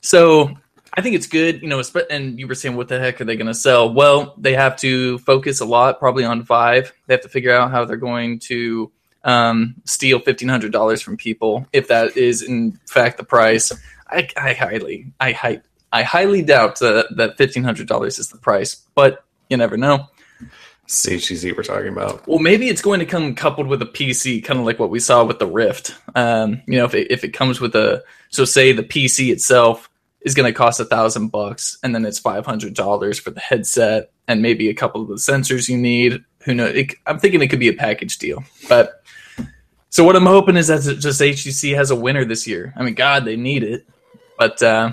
So I think it's good, you know. And you were saying, what the heck are they going to sell? Well, they have to focus a lot, probably on Vive. They have to figure out how they're going to um, steal fifteen hundred dollars from people, if that is in fact the price. I, I highly, I, I, I highly doubt that that fifteen hundred dollars is the price, but you never know. CHZ we're talking about. Well, maybe it's going to come coupled with a PC, kind of like what we saw with the Rift. Um, you know, if it, if it comes with a, so say the PC itself is going to cost a thousand bucks, and then it's five hundred dollars for the headset and maybe a couple of the sensors you need. Who knows? It, I'm thinking it could be a package deal, but. So what I'm hoping is that just HTC has a winner this year. I mean, God, they need it But uh,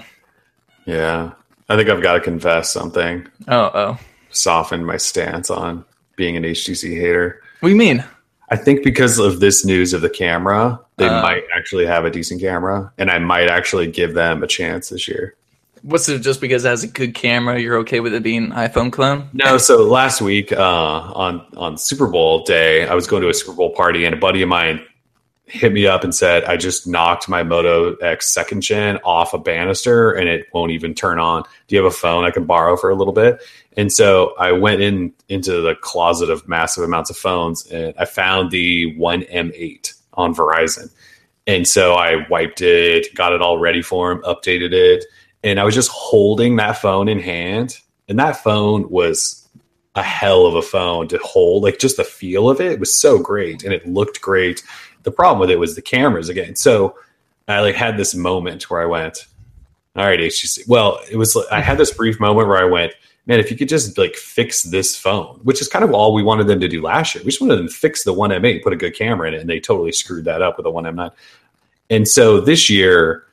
yeah, I think I've got to confess something. Oh, oh, soften my stance on being an HTC hater. What do you mean? I think because of this news of the camera, they uh, might actually have a decent camera, and I might actually give them a chance this year. What's it just because it has a good camera, you're okay with it being iPhone clone? No, so last week uh, on on Super Bowl day, I was going to a Super Bowl party, and a buddy of mine hit me up and said, I just knocked my Moto X second gen off a banister and it won't even turn on. Do you have a phone I can borrow for a little bit? And so I went in into the closet of massive amounts of phones and I found the One M8 on Verizon. And so I wiped it, got it all ready for him, updated it. And I was just holding that phone in hand. And that phone was a hell of a phone to hold. Like just the feel of it was so great and it looked great the problem with it was the cameras again. So I like had this moment where I went, all right, HTC. Well, it was I had this brief moment where I went, man, if you could just like fix this phone, which is kind of all we wanted them to do last year. We just wanted them to fix the one M8, put a good camera in it, and they totally screwed that up with the one M9. And so this year,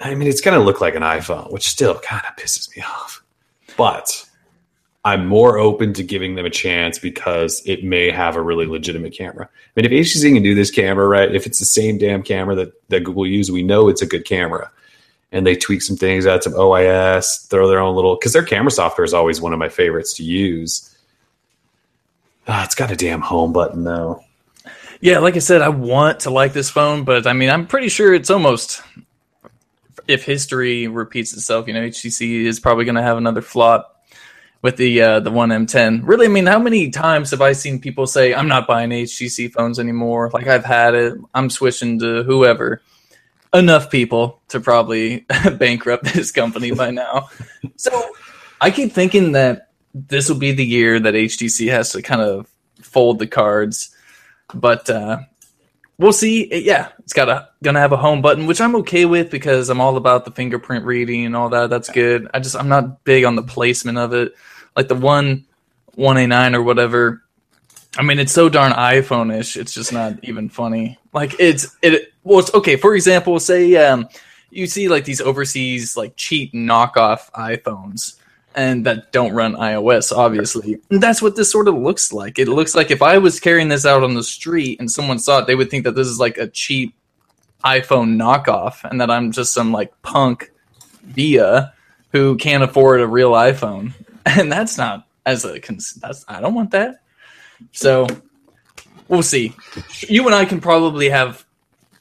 I mean, it's going to look like an iPhone, which still kind of pisses me off. But I'm more open to giving them a chance because it may have a really legitimate camera. I mean, if HTC can do this camera right, if it's the same damn camera that, that Google used, we know it's a good camera. And they tweak some things, add some OIS, throw their own little because their camera software is always one of my favorites to use. Ah, it's got a damn home button though. Yeah, like I said, I want to like this phone, but I mean, I'm pretty sure it's almost if history repeats itself, you know, HTC is probably going to have another flop with the uh, the one M10. Really, I mean, how many times have I seen people say, "I'm not buying HTC phones anymore"? Like I've had it. I'm switching to whoever. Enough people to probably bankrupt this company by now. So I keep thinking that this will be the year that HTC has to kind of fold the cards, but uh, we'll see. Yeah, it's got a gonna have a home button, which I'm okay with because I'm all about the fingerprint reading and all that. That's good. I just I'm not big on the placement of it like the one one a nine or whatever. I mean, it's so darn iPhone-ish. It's just not even funny. Like it's it. Well, it's okay. For example, say um, you see like these overseas like cheap knockoff iPhones and that don't run iOS, obviously. And that's what this sort of looks like. It looks like if I was carrying this out on the street and someone saw it, they would think that this is like a cheap iPhone knockoff and that I'm just some like punk via who can't afford a real iPhone. and that's not as a that's I don't want that. So we'll see. You and I can probably have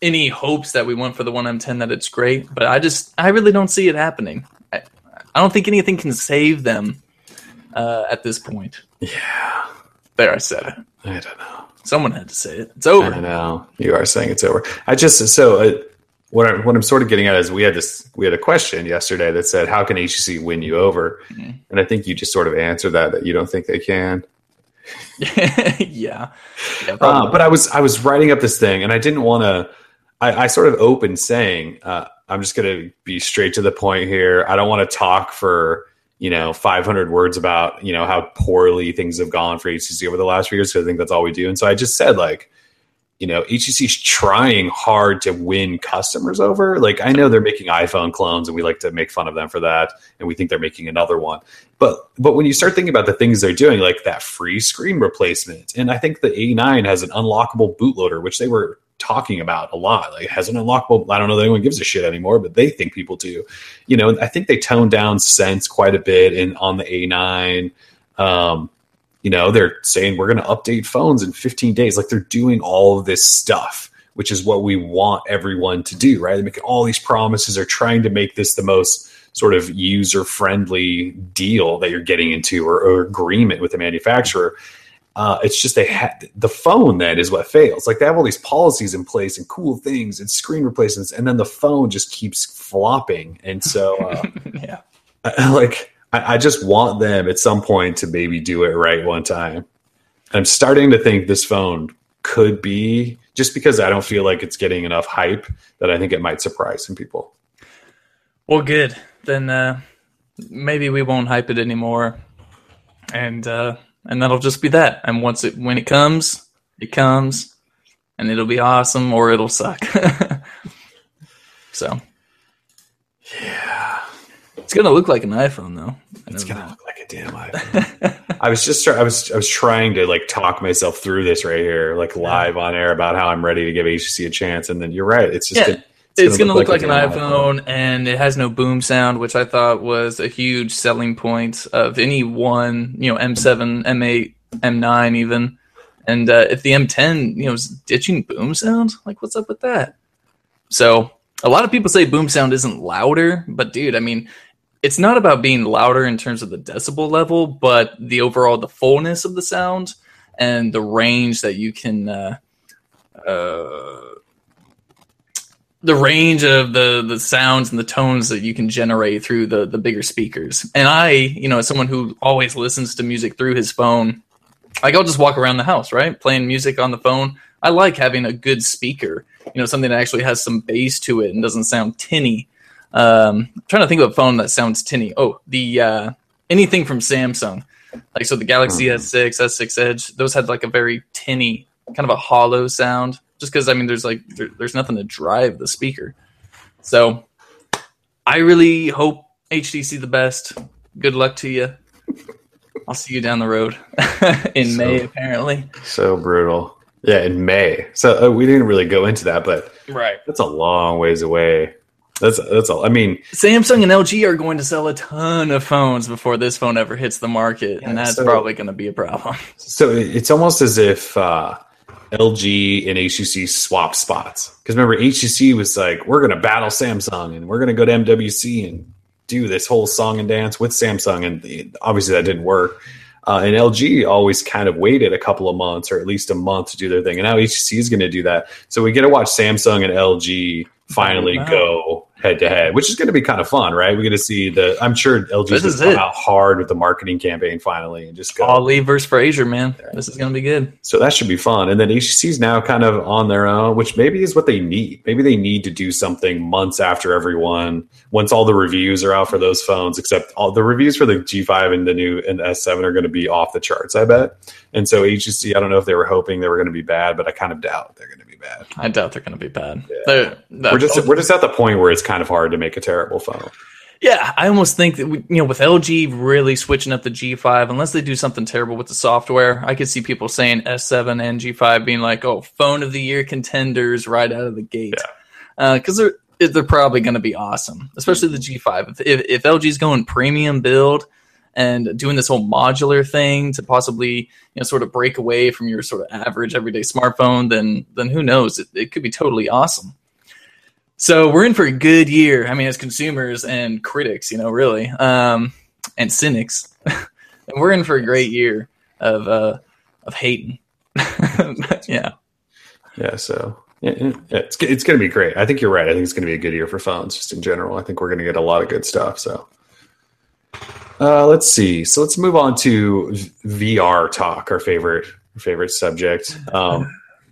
any hopes that we want for the one M10 that it's great, but I just I really don't see it happening. I, don't think anything can save them uh, at this point. Yeah, there I said it. I don't know. Someone had to say it. It's over. I know you are saying it's over. I just so. Uh, what I'm, what I'm sort of getting at is we had this we had a question yesterday that said how can HTC win you over, mm-hmm. and I think you just sort of answered that that you don't think they can. yeah, yeah uh, but I was I was writing up this thing and I didn't want to. I, I, sort of opened saying uh, I'm just going to be straight to the point here. I don't want to talk for you know 500 words about you know how poorly things have gone for HTC over the last few years because I think that's all we do. And so I just said like you know, HTC's trying hard to win customers over. Like I know they're making iPhone clones and we like to make fun of them for that and we think they're making another one. But but when you start thinking about the things they're doing like that free screen replacement and I think the A9 has an unlockable bootloader which they were talking about a lot. Like has an unlockable I don't know that anyone gives a shit anymore, but they think people do. You know, I think they toned down Sense quite a bit in on the A9. Um, you know, they're saying we're going to update phones in 15 days. Like they're doing all of this stuff, which is what we want everyone to do, right? They're making all these promises. They're trying to make this the most sort of user friendly deal that you're getting into or, or agreement with the manufacturer. Uh, it's just they had the phone that is what fails. Like they have all these policies in place and cool things and screen replacements, and then the phone just keeps flopping. And so, uh, yeah, like I, I just want them at some point to maybe do it right one time. I'm starting to think this phone could be just because I don't feel like it's getting enough hype that I think it might surprise some people. Well, good. Then uh, maybe we won't hype it anymore, and uh, and that'll just be that. And once it when it comes, it comes, and it'll be awesome or it'll suck. so Yeah. It's gonna look like an iPhone though. It's gonna look like a damn iPhone. I was just I was I was trying to like talk myself through this right here, like live on air about how I'm ready to give HTC a chance, and then you're right. It's just Yeah. Gonna, It's, gonna, look, a like, an damn iPhone, and it has no boom sound, which I thought was a huge selling point of any one, you know, M7, M8, M9, even. And uh, if the M10, you know, is ditching boom sound, like what's up with that? So a lot of people say boom sound isn't louder, but dude, I mean, it's not about being louder in terms of the decibel level, but the overall the fullness of the sound and the range that you can. Uh, uh, the range of the the sounds and the tones that you can generate through the the bigger speakers. And I, you know, as someone who always listens to music through his phone, like I'll just walk around the house, right, playing music on the phone. I like having a good speaker, you know, something that actually has some bass to it and doesn't sound tinny. Um, I'm trying to think of a phone that sounds tinny. Oh, the uh, anything from Samsung, like so the Galaxy S6, S6 Edge, those had like a very tinny, kind of a hollow sound. Just because I mean, there's like there, there's nothing to drive the speaker. So I really hope HTC the best. Good luck to you. I'll see you down the road in So- May, apparently. So brutal. Yeah, in May. So uh, we didn't really go into that, but Right. that's a long ways away. That's that's all. I mean, Samsung and LG are going to sell a ton of phones before this phone ever hits the market, Yeah, and that's so- probably going to be a problem. so it's almost as if uh, LG and HTC swapped spots. Because remember, HTC was like, "We're going to battle Samsung, and we're going to go to MWC and do this whole song and dance with Samsung." And the- obviously, that didn't work. Uh, and LG always kind of waited a couple of months or at least a month to do their thing. And now HTC is going to do that. So we get to watch Samsung and LG finally Wow. go head to head, which is going to be kind of fun, right? We're going to see the. I'm sure LG This is is going it. to come out hard with the marketing campaign finally and just go. Ali versus Frazier, man. This is going to be good. So that should be fun. And then HTC's now kind of on their own, which maybe is what they need. Maybe they need to do something months after everyone, once all the reviews are out for those phones, except all the reviews for the G5 and the new and the S7 are going to be off the charts, I bet. And so HTC, I don't know if they were hoping they were going to be bad, but I kind of doubt they're going to bad. I doubt they're going to be bad. Yeah. They're- We're just we're just at the point where it's kind of hard to make a terrible phone. Yeah, I almost think that we, you know with LG really switching up the G5, unless they do something terrible with the software, I could see people saying S7 and G5 being like, "Oh, phone of the year contenders right out of the gate," because uh, they're they're probably going to be awesome, especially the G5. If, if if LG's going premium build and doing this whole modular thing to possibly you know sort of break away from your sort of average everyday smartphone, then then who knows? It, it could be totally awesome. So we're in for a good year. I mean, as consumers and critics, you know, really, um, and cynics, and we're in for a great year of uh, of hating. yeah, Yeah, so it's it's going to be great. I think you're right. I think it's going to be a good year for phones, just in general. I think we're going to get a lot of good stuff. So, uh, let's see. So let's move on to VR talk, our favorite favorite subject. Um,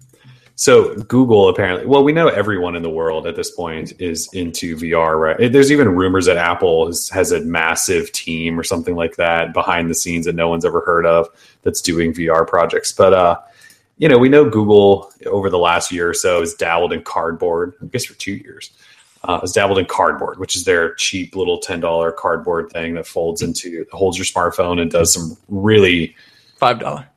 so Google apparently, well, we know everyone in the world at this point is into VR, right? There's even rumors that Apple has, has a massive team or something like that behind the scenes that no one's ever heard of that's doing VR projects. But uh, you know, we know Google over the last year or so has dabbled in cardboard. I guess for two years, uh, has dabbled in cardboard, which is their cheap little ten dollar cardboard thing that folds into holds your smartphone and does some really five dollar.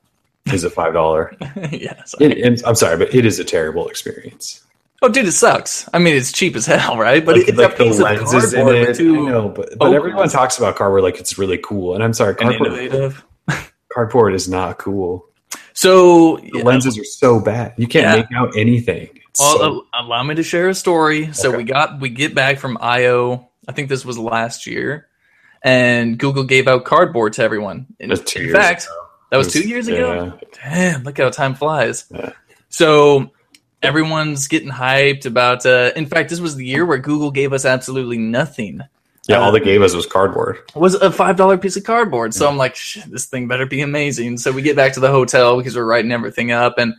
is a five dollar. yeah. sorry. And, and I'm sorry, but it is a terrible experience. Oh, dude, it sucks. I mean, it's cheap as hell, right? But like, it's like a piece the of lenses in cardboard it. I know, but, but everyone talks about cardboard like it's really cool. And I'm sorry, cardboard, innovative. cardboard is not cool. So The lenses are so bad. You can't Yeah. make out anything. So- al- allow me to share a story. So Okay. we got we get back from I/O. I think this was last year, and Google gave out cardboard to everyone. In, That's two in years fact, ago. that was It two years ago. yeah. Damn, look how time flies. Yeah. So everyone's getting hyped about. Uh, in fact, this was the year where Google gave us absolutely nothing. Yeah, all Uh, they gave us was cardboard. Was a five dollar piece of cardboard. So I'm like, this thing better be amazing. So we get back to the hotel because we're writing everything up, and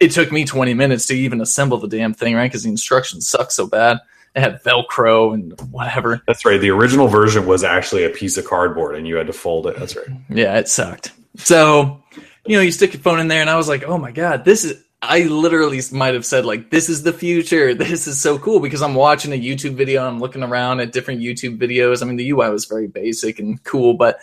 it took me 20 minutes to even assemble the damn thing, right? Because the instructions suck so bad. It had Velcro and whatever. That's right. The original version was actually a piece of cardboard, and you had to fold it. That's right. Yeah, it sucked. So, you know, you stick your phone in there, and I was like, oh my god, this is. I literally might have said like, "This is the future. This is so cool." Because I'm watching a YouTube video, I'm looking around at different YouTube videos. I mean, the UI was very basic and cool, but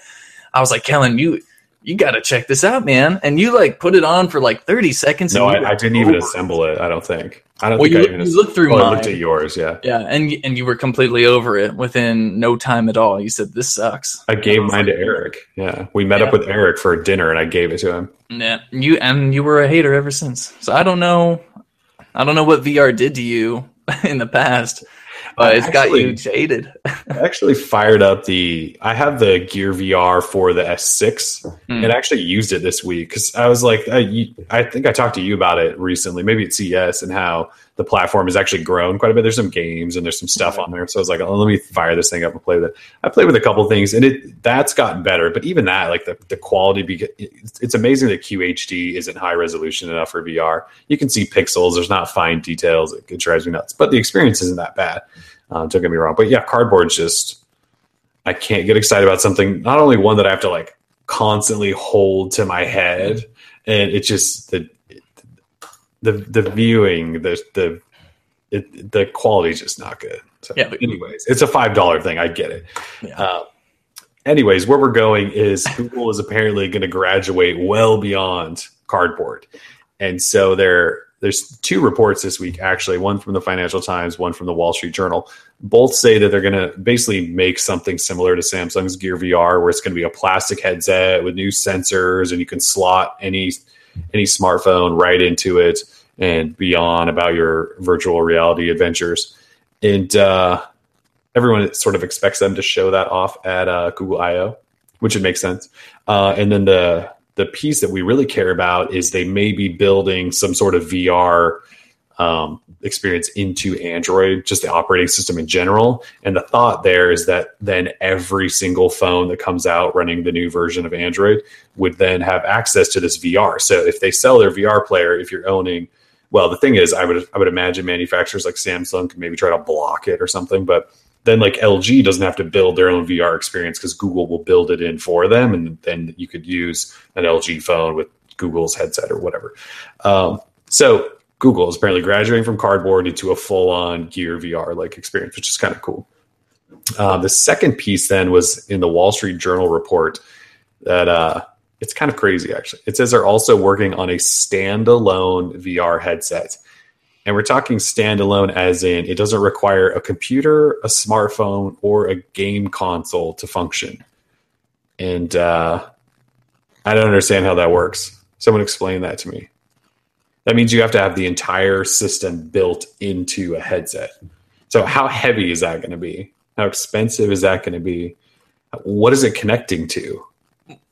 I was like, "Kellen, you you got to check this out, man!" And you like put it on for like 30 seconds. No, I, I, didn't even assemble it. I don't think. I don't well, think you, I even. You looked through oh, mine. I looked at yours. Yeah. Yeah, and and you were completely over it within no time at all. You said this sucks. I gave mine to Eric. Yeah, we met Yeah. up with Eric for dinner, and I gave it to him. Yeah, you and you were a hater ever since. So I don't know, I don't know what VR did to you in the past, but I it's got you jaded. I actually fired up the. I have the Gear VR for the S6, Hmm. and actually used it this week because I was like, I, I think I talked to you about it recently, maybe at CES, and how the platform has actually grown quite a bit. There's some games and there's some stuff on there, so I was like, oh, let me fire this thing up and play with it. I played with a couple things, and it that's gotten better. But even that, like the the quality, it's amazing that QHD isn't high resolution enough for VR. You can see pixels. There's not fine details. It, it drives me nuts, but the experience isn't that bad. Uh, don't get me wrong, but yeah, cardboard's just I can't get excited about something. Not only one that I have to like constantly hold to my head, and it just the the the viewing the the it, the quality is just not good. So, Yeah, but- anyways, it's a five dollar thing. I get it. Yeah. Uh, anyways, where we're going is Google is apparently going to graduate well beyond cardboard, and so there there's two reports this week actually. One from the Financial Times, one from the Wall Street Journal. Both say that they're going to basically make something similar to Samsung's Gear VR, where it's going to be a plastic headset with new sensors, and you can slot any any smartphone right into it and be on about your virtual reality adventures. And uh, everyone sort of expects them to show that off at uh, Google I/O, which would make sense. Uh, and then the the piece that we really care about is they may be building some sort of VR um, experience into Android, just the operating system in general. And the thought there is that then every single phone that comes out running the new version of Android would then have access to this VR. So if they sell their VR player, if you're owning, well, the thing is, I would I would imagine manufacturers like Samsung could maybe try to block it or something, but then like LG doesn't have to build their own VR experience because Google will build it in for them, and then you could use an LG phone with Google's headset or whatever. Um, so Google is apparently graduating from cardboard into a full-on Gear VR like experience, which is kind of cool. Uh, the second piece then was in the Wall Street Journal report that uh, it's kind of crazy actually. It says they're also working on a standalone VR headset. And we're talking standalone as in it doesn't require a computer, a smartphone, or a game console to function. And uh, I don't understand how that works. Someone explain that to me. That means you have to have the entire system built into a headset. So, how heavy is that going to be? How expensive is that going to be? What is it connecting to?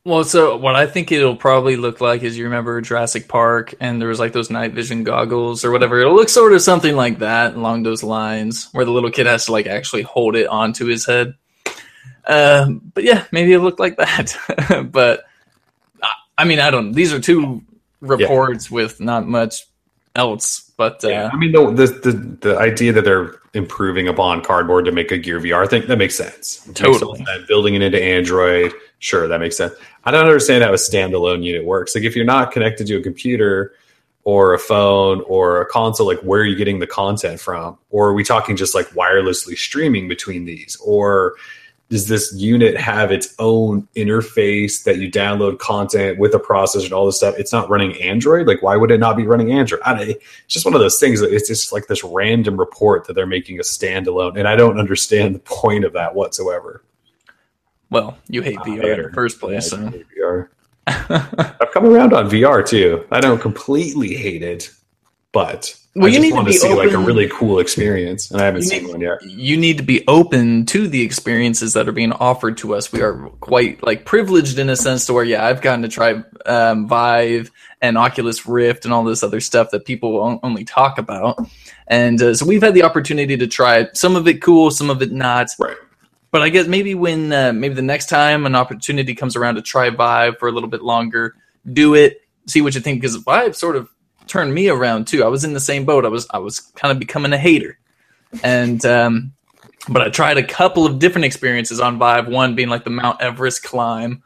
Well, so what I think it'll probably look like is you remember Jurassic Park and there was like those night vision goggles or whatever. It'll look sort of something like that along those lines where the little kid has to like actually hold it onto his head. Uh, but yeah, maybe it'll look like that. but I- I mean, I don't. These are two reports with not much else. But uh, Yeah, I mean, the, the the the idea that they're improving upon cardboard to make a Gear VR thing that makes sense. It makes Totally. sense. building it into Android, sure, that makes sense. I don't understand how a standalone unit works. Like, if you're not connected to a computer or a phone or a console, like, where are you getting the content from? Or are we talking just like wirelessly streaming between these? Or does this unit have its own interface that you download content with a processor and all this stuff? It's not running Android. Like, why would it not be running Android? I don't, it's just one of those things that it's just like this random report that they're making a standalone, and I don't understand the point of that whatsoever. well, you hate Ah, VR in the first place. So. hate VR. I've come around on VR too. I don't completely hate it, but Well, I you just need to want to see like a really cool experience, and I haven't You seen need- one yet. you need to be open to the experiences that are being offered to us. We are quite like privileged in a sense to where, yeah, I've gotten to try um, Vive and Oculus Rift and all this other stuff that people only talk about. And uh, so we've had the opportunity to try it. Some of it cool, some of it not. Right. But I guess maybe when uh, maybe the next time an opportunity comes around to try Vive for a little bit longer, do it, see what you think because Vive sort of turned me around too. I was in the same boat. I was I was kind of becoming a hater, and um, but I tried a couple of different experiences on Vive. One being like the Mount Everest climb,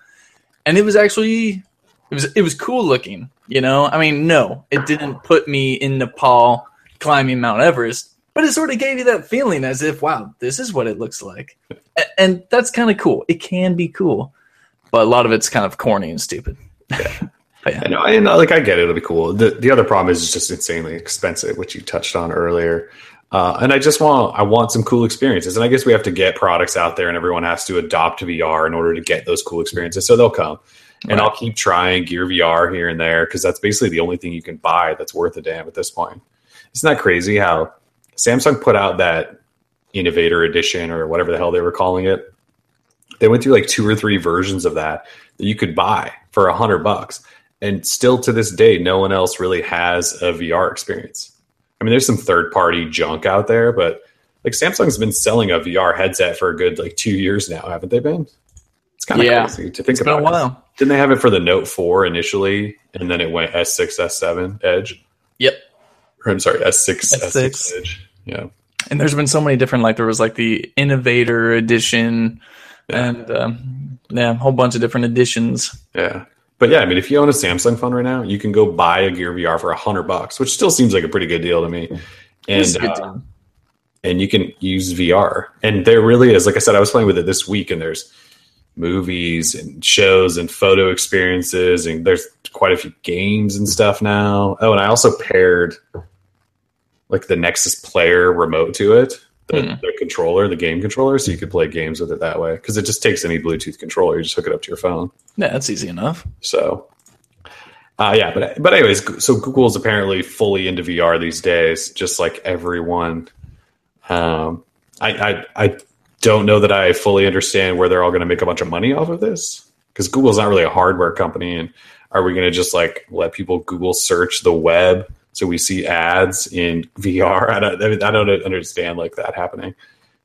and it was actually It was it was cool looking, you know. I mean, no, it didn't put me in Nepal climbing Mount Everest, but it sort of gave you that feeling as if, wow, this is what it looks like, and that's kind of cool. It can be cool, but a lot of it's kind of corny and stupid. I know, I know, like I get it. It'll be cool. The the other problem is it's just insanely expensive, which you touched on earlier. Uh, and I just want I want some cool experiences, and I guess we have to get products out there, and everyone has to adopt VR in order to get those cool experiences. So they'll come, and I'll keep trying Gear VR here and there because that's basically the only thing you can buy that's worth a damn at this point. Isn't that crazy how Samsung put out that Innovator Edition or whatever the hell they were calling it? They went through like two or three versions of that that you could buy for a hundred bucks, and still to this day, no one else really has a VR experience. I mean, there's some third party junk out there, but like Samsung's been selling a VR headset for a good like two years now, haven't they been? It's kind of Yeah. crazy to think It's been about. a while. Didn't they have it for the Note 4 initially, and then it went S6, S7 Edge? Yep. Or, I'm sorry, S6, S6, S6. Edge. Yeah. And there's been so many different, like there was like the Innovator Edition, and um, yeah, a whole bunch of different editions. Yeah. But yeah, I mean, if you own a Samsung phone right now, you can go buy a Gear VR for a hundred bucks, which still seems like a pretty good deal to me. And uh, and you can use VR. And there really is, like I said, I was playing with it this week, and there's movies and shows and photo experiences, and there's quite a few games and stuff now. Oh, and I also paired like the Nexus Player remote to it, the, Hmm. the controller, the game controller, so you could play games with it that way. Because it just takes any Bluetooth controller, you just hook it up to your phone. yeah, that's easy enough. So, uh, yeah, but but anyways, so Google is apparently fully into VR these days, just like everyone. Um, I, I I don't know that I fully understand where they're all going to make a bunch of money off of this because Google's not really a hardware company, and are we going to just like let people Google search the web so we see ads in VR? I don't I, mean, I don't understand like that happening.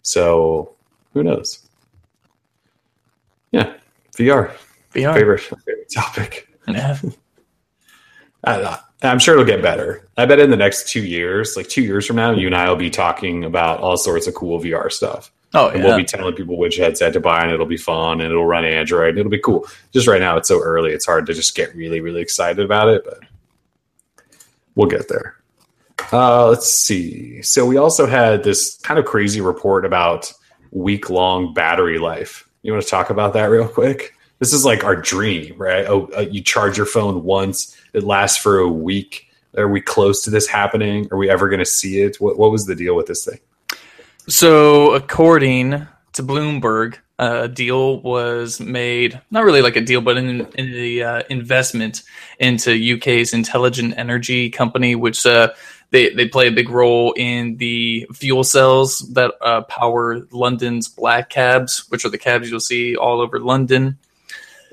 So who knows? Yeah, VR VR. favorite favorite topic. Yeah. I'm sure it'll get better. I bet in the next two years, like two years from now, you and I will be talking about all sorts of cool VR stuff. Oh yeah. And we'll be telling people which headset to buy, and it'll be fun, and it'll run Android, and it'll be cool. Just right now, it's so early; it's hard to just get really, really excited about it. But we'll get there. Uh, let's see. So we also had this kind of crazy report about week-long battery life. You want to talk about that real quick? This is like our dream, right? Oh, uh, you charge your phone once, it lasts for a week. Are we close to this happening? Are we ever going to see it? What, what was the deal with this thing? So, according to Bloomberg, a deal was made, not really like a deal, but in, in the uh, investment into UK's intelligent energy company, which uh, they, they play a big role in the fuel cells that uh, power London's black cabs, which are the cabs you'll see all over London.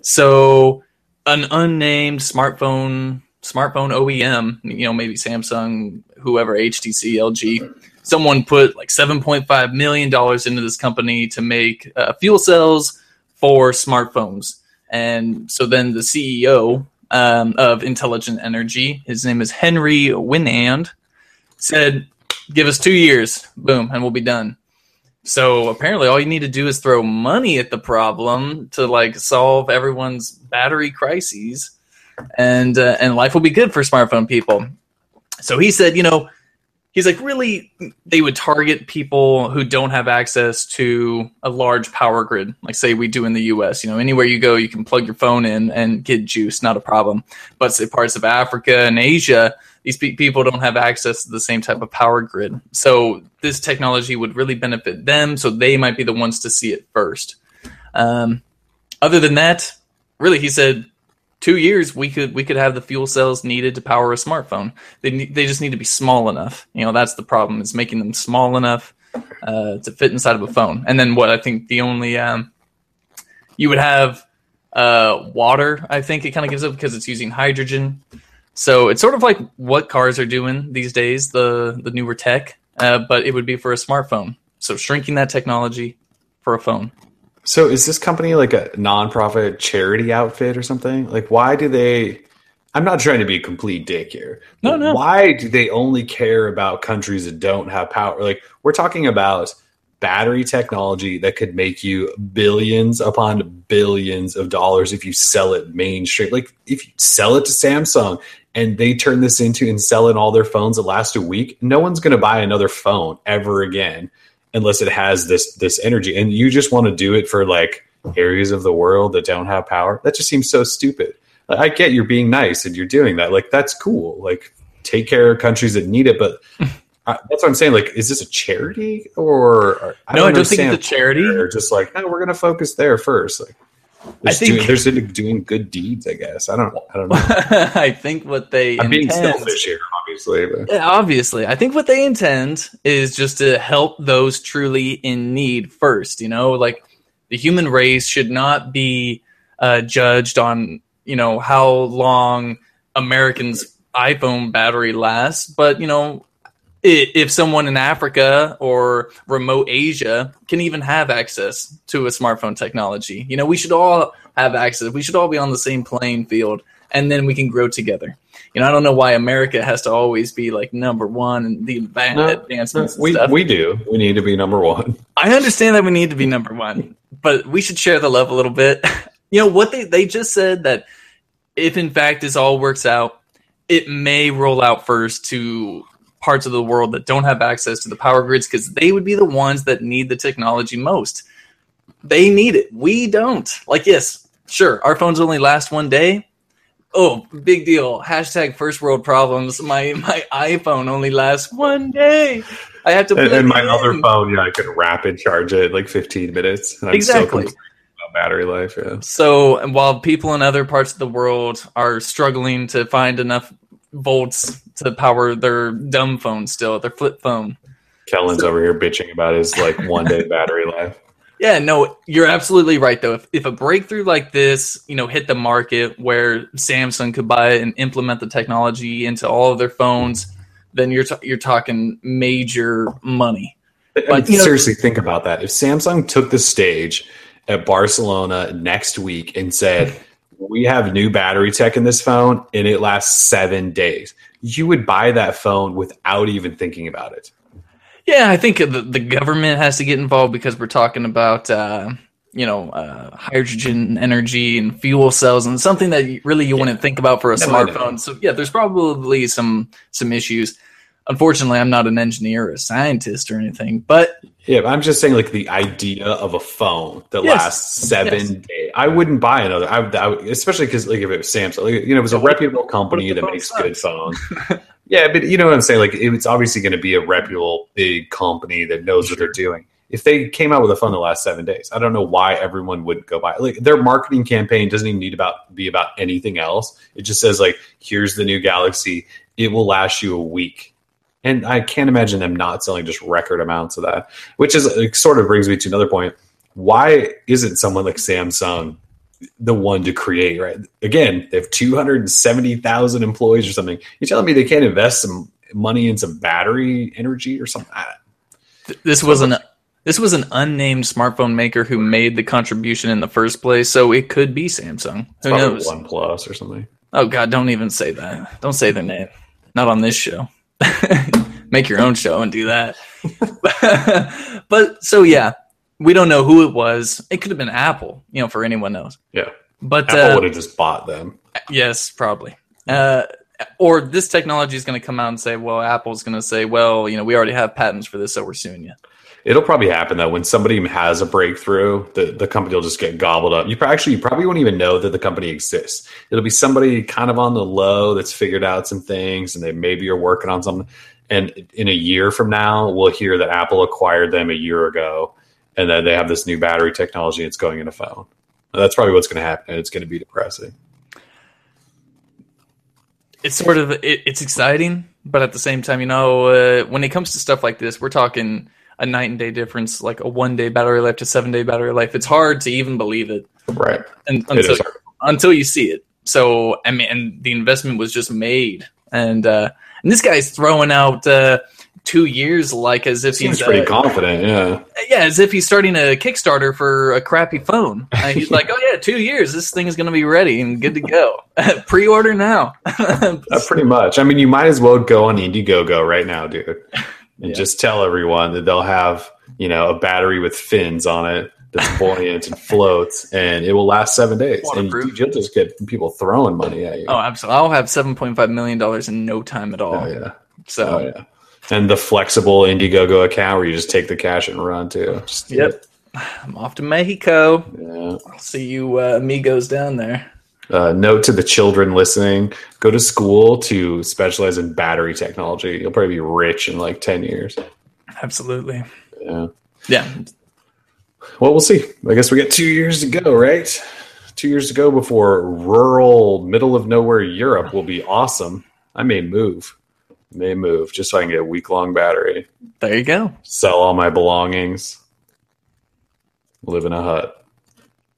So, an unnamed smartphone smartphone OEM, you know, maybe Samsung, whoever, HTC, LG, someone put like 7.5 million dollars into this company to make uh, fuel cells for smartphones. And so then the CEO um, of Intelligent Energy, his name is Henry Winand, said, "Give us two years, boom, and we'll be done." So apparently, all you need to do is throw money at the problem to like solve everyone's battery crises, and uh, and life will be good for smartphone people. So he said, you know, he's like, really, they would target people who don't have access to a large power grid, like say we do in the U.S. You know, anywhere you go, you can plug your phone in and get juice, not a problem. But say parts of Africa and Asia, these pe- people don't have access to the same type of power grid. So this technology would really benefit them. So they might be the ones to see it first. Um, other than that, really, he said two years we could we could have the fuel cells needed to power a smartphone. They they just need to be small enough. You know, that's the problem is making them small enough uh, to fit inside of a phone. And then what I think the only um, you would have uh, water. I think it kind of gives up because it's using hydrogen. So it's sort of like what cars are doing these days, the the newer tech, uh, but it would be for a smartphone. So shrinking that technology for a phone. So is this company like a nonprofit charity outfit or something? Like why do they I'm not trying to be a complete dick here. No, no. Why do they only care about countries that don't have power? Like we're talking about battery technology that could make you billions upon billions of dollars if you sell it mainstream. Like if you sell it to Samsung and they turn this into and sell in all their phones that last a week, no one's going to buy another phone ever again unless it has this this energy. And you just want to do it for like areas of the world that don't have power. That just seems so stupid. I get you're being nice and you're doing that. Like that's cool. Like take care of countries that need it, but uh, that's what I'm saying. Like, is this a charity or? or I no, don't I don't think it's a charity. Or just like, no, we're going to focus there first. Like, I think doing, there's doing good deeds. I guess I don't. I don't know. I think what they I'm intend, being selfish here, obviously. But. Yeah, obviously, I think what they intend is just to help those truly in need first. You know, like the human race should not be uh, judged on you know how long Americans iPhone battery lasts, but you know if someone in Africa or remote Asia can even have access to a smartphone technology. You know, we should all have access. We should all be on the same playing field and then we can grow together. You know, I don't know why America has to always be like number one and the no, advancements. No, we, we do. We need to be number one. I understand that we need to be number one, but we should share the love a little bit. You know, what they, they just said that if in fact this all works out, it may roll out first to parts of the world that don't have access to the power grids because they would be the ones that need the technology most. They need it. We don't. Like, yes, sure, our phones only last one day. Oh, big deal. Hashtag first world problems. My my iPhone only lasts one day. I have to. And, and my other phone, yeah, I could rapid charge it like 15 minutes. And I'm exactly. battery life. Yeah. So while people in other parts of the world are struggling to find enough volts to power their dumb phone still, their flip phone. Kellen's so, over here bitching about his like one day battery life. Yeah, no, you're absolutely right though. If if a breakthrough like this, you know, hit the market where Samsung could buy it and implement the technology into all of their phones, then you're t- you're talking major money. But, I mean, seriously, know, think about that. If Samsung took the stage at Barcelona next week and said, "We have new battery tech in this phone, and it lasts seven days," you would buy that phone without even thinking about it. Yeah, I think the, the government has to get involved because we're talking about uh, you know uh, hydrogen energy and fuel cells and something that really you yeah. wouldn't think about for a no, smartphone. So yeah, there's probably some some issues. Unfortunately, I'm not an engineer or a scientist or anything, but yeah, I'm just saying like the idea of a phone that yes. lasts seven yes. days. I wouldn't buy another. I, I would, especially because like if it was Samsung, like, you know, it was a reputable company that makes sucks? good phones. yeah, but you know what I'm saying? Like it's obviously going to be a reputable big company that knows sure. what they're doing. If they came out with a phone that lasts seven days, I don't know why everyone would go buy. It. Like their marketing campaign doesn't even need about be about anything else. It just says like, here's the new Galaxy. It will last you a week and I can't imagine them not selling just record amounts of that. Which is sort of brings me to another point. Why isn't someone like Samsung the one to create? Right? Again, they have two hundred seventy thousand employees or something. You're telling me they can't invest some money in some battery energy or something? This was an this was an unnamed smartphone maker who made the contribution in the first place, so it could be Samsung. Who knows? OnePlus or something. Oh God! Don't even say that. Don't say their name. Not on this show. Make your own show and do that. but so yeah, we don't know who it was. It could have been Apple, you know, for anyone knows. Yeah. But Apple uh, would have just bought them. Yes, probably. Uh, or this technology is going to come out and say, well, Apple's going to say, well, you know, we already have patents for this, so we're suing you. It'll probably happen that when somebody has a breakthrough, the, the company will just get gobbled up. You actually you probably won't even know that the company exists. It'll be somebody kind of on the low that's figured out some things and they maybe are working on something. And in a year from now, we'll hear that Apple acquired them a year ago and then they have this new battery technology it's going in a phone. that's probably what's going to happen. And it's going to be depressing. It's sort of it, it's exciting, but at the same time, you know, uh, when it comes to stuff like this, we're talking a night and day difference, like a one day battery life to seven day battery life. It's hard to even believe it, right? And, until until you see it. So I mean, and the investment was just made, and uh, and this guy's throwing out uh, two years like as if Seems he's pretty uh, confident. Yeah, yeah, as if he's starting a Kickstarter for a crappy phone. Uh, he's like, oh yeah, two years, this thing is going to be ready and good to go. Pre-order now. uh, pretty much. I mean, you might as well go on Indiegogo right now, dude. And yeah. just tell everyone that they'll have you know a battery with fins on it that's buoyant and floats, and it will last seven days. And you'll just get people throwing money at you. Oh, absolutely! I'll have seven point five million dollars in no time at all. Oh yeah. So oh, yeah. And the flexible Indiegogo account where you just take the cash and run too. Just, yep. I'm off to Mexico. Yeah. I'll see you uh, amigos down there. Uh, note to the children listening: go to school to specialize in battery technology. You'll probably be rich in like ten years. Absolutely. Yeah. Yeah. Well, we'll see. I guess we got two years to go, right? Two years to go before rural, middle of nowhere Europe will be awesome. I may move. May move just so I can get a week long battery. There you go. Sell all my belongings. Live in a hut.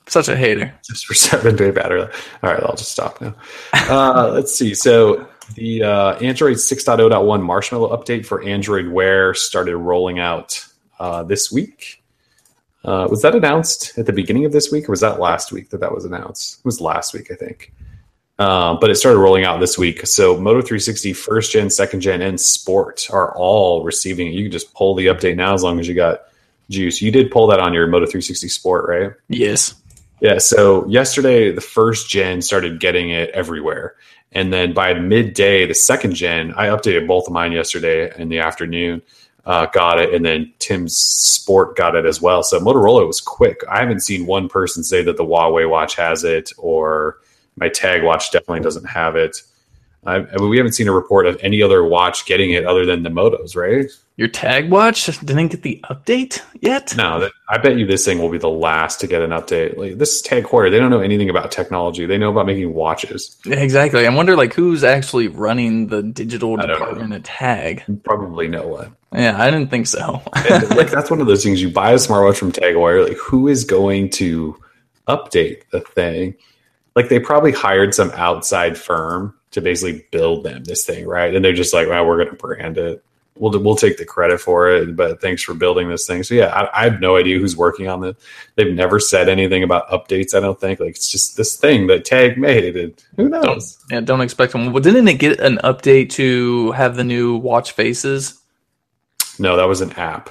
Such a hater. Just for seven day battery. All right, I'll just stop now. Uh, let's see. So the uh, Android 6.0.1 Marshmallow update for Android Wear started rolling out uh, this week. Uh, was that announced at the beginning of this week, or was that last week that that was announced? It was last week, I think. Uh, but it started rolling out this week. So Moto 360 first gen, second gen, and Sport are all receiving it. You can just pull the update now as long as you got juice. You did pull that on your Moto 360 Sport, right? Yes. Yeah. So yesterday, the first gen started getting it everywhere. And then by midday, the second gen, I updated both of mine yesterday in the afternoon, uh, got it. And then Tim's Sport got it as well. So Motorola was quick. I haven't seen one person say that the Huawei watch has it or my Tag watch definitely doesn't have it. I, I mean, we haven't seen a report of any other watch getting it other than the Motos, right? Your tag watch didn't get the update yet. No, I bet you this thing will be the last to get an update. Like this Tag Heuer, they don't know anything about technology. They know about making watches. Exactly. I wonder, like, who's actually running the digital department at Tag? Probably no one. Yeah, I didn't think so. and, like that's one of those things. You buy a smartwatch from Tag Heuer, like who is going to update the thing? Like they probably hired some outside firm to basically build them this thing, right? And they're just like, well, we're going to brand it we'll we'll take the credit for it. But thanks for building this thing. So yeah, I, I, have no idea who's working on this. They've never said anything about updates. I don't think like it's just this thing that Tag made. And who knows? Don't, yeah, don't expect them. But didn't it get an update to have the new watch faces? No, that was an app.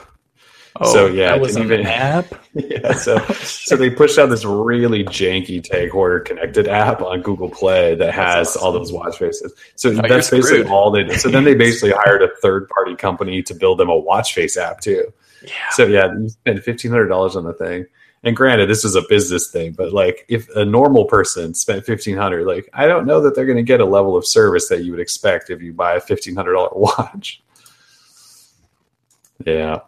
Oh, so yeah, that was an even, app. Yeah, so so they pushed out this really janky Tag Heuer connected app on Google Play that has awesome. all those watch faces. So oh, that's basically all they did. So then they basically hired a third party company to build them a watch face app too. Yeah. So yeah, you spend fifteen hundred dollars on the thing. And granted, this is a business thing, but like if a normal person spent fifteen hundred, like I don't know that they're going to get a level of service that you would expect if you buy a fifteen hundred dollar watch. Yeah.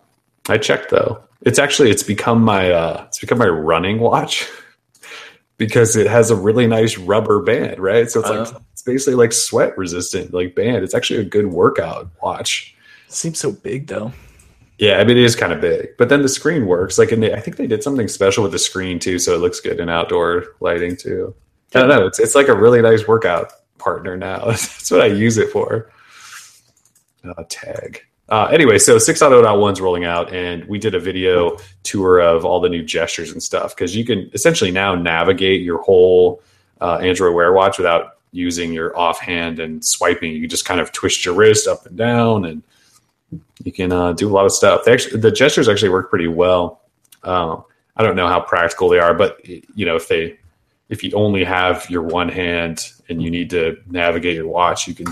I checked though. It's actually it's become my uh it's become my running watch because it has a really nice rubber band, right? So it's uh, like it's basically like sweat resistant like band. It's actually a good workout watch. It seems so big though. Yeah, I mean it is kind of big, but then the screen works. Like, and I think they did something special with the screen too, so it looks good in outdoor lighting too. I don't know. It's it's like a really nice workout partner now. That's what I use it for. Uh, tag. Uh, anyway, so 6.0.1 is rolling out, and we did a video tour of all the new gestures and stuff because you can essentially now navigate your whole uh, Android Wear watch without using your offhand and swiping. You just kind of twist your wrist up and down, and you can uh, do a lot of stuff. Actually, the gestures actually work pretty well. Um, I don't know how practical they are, but you know if they if you only have your one hand and you need to navigate your watch, you can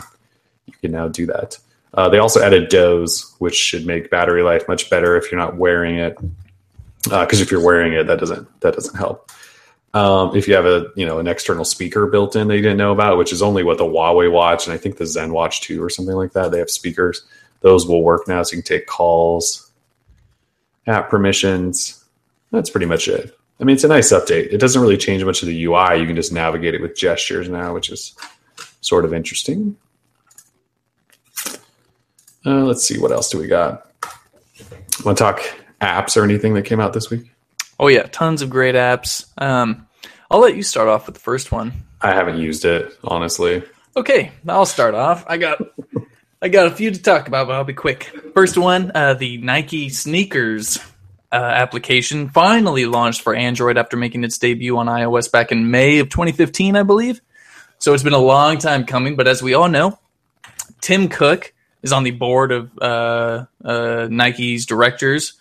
you can now do that. Uh, they also added doze, which should make battery life much better if you're not wearing it. Because uh, if you're wearing it, that doesn't that doesn't help. Um, if you have a you know an external speaker built in that you didn't know about, which is only what the Huawei watch and I think the Zen Watch 2 or something like that, they have speakers. Those will work now, so you can take calls, app permissions. That's pretty much it. I mean, it's a nice update. It doesn't really change much of the UI. You can just navigate it with gestures now, which is sort of interesting. Uh, let's see, what else do we got? Want to talk apps or anything that came out this week? Oh yeah, tons of great apps. Um, I'll let you start off with the first one. I haven't used it honestly. Okay, I'll start off. I got I got a few to talk about, but I'll be quick. First one, uh, the Nike sneakers uh, application finally launched for Android after making its debut on iOS back in May of 2015, I believe. So it's been a long time coming, but as we all know, Tim Cook is on the board of uh, uh, Nike's directors.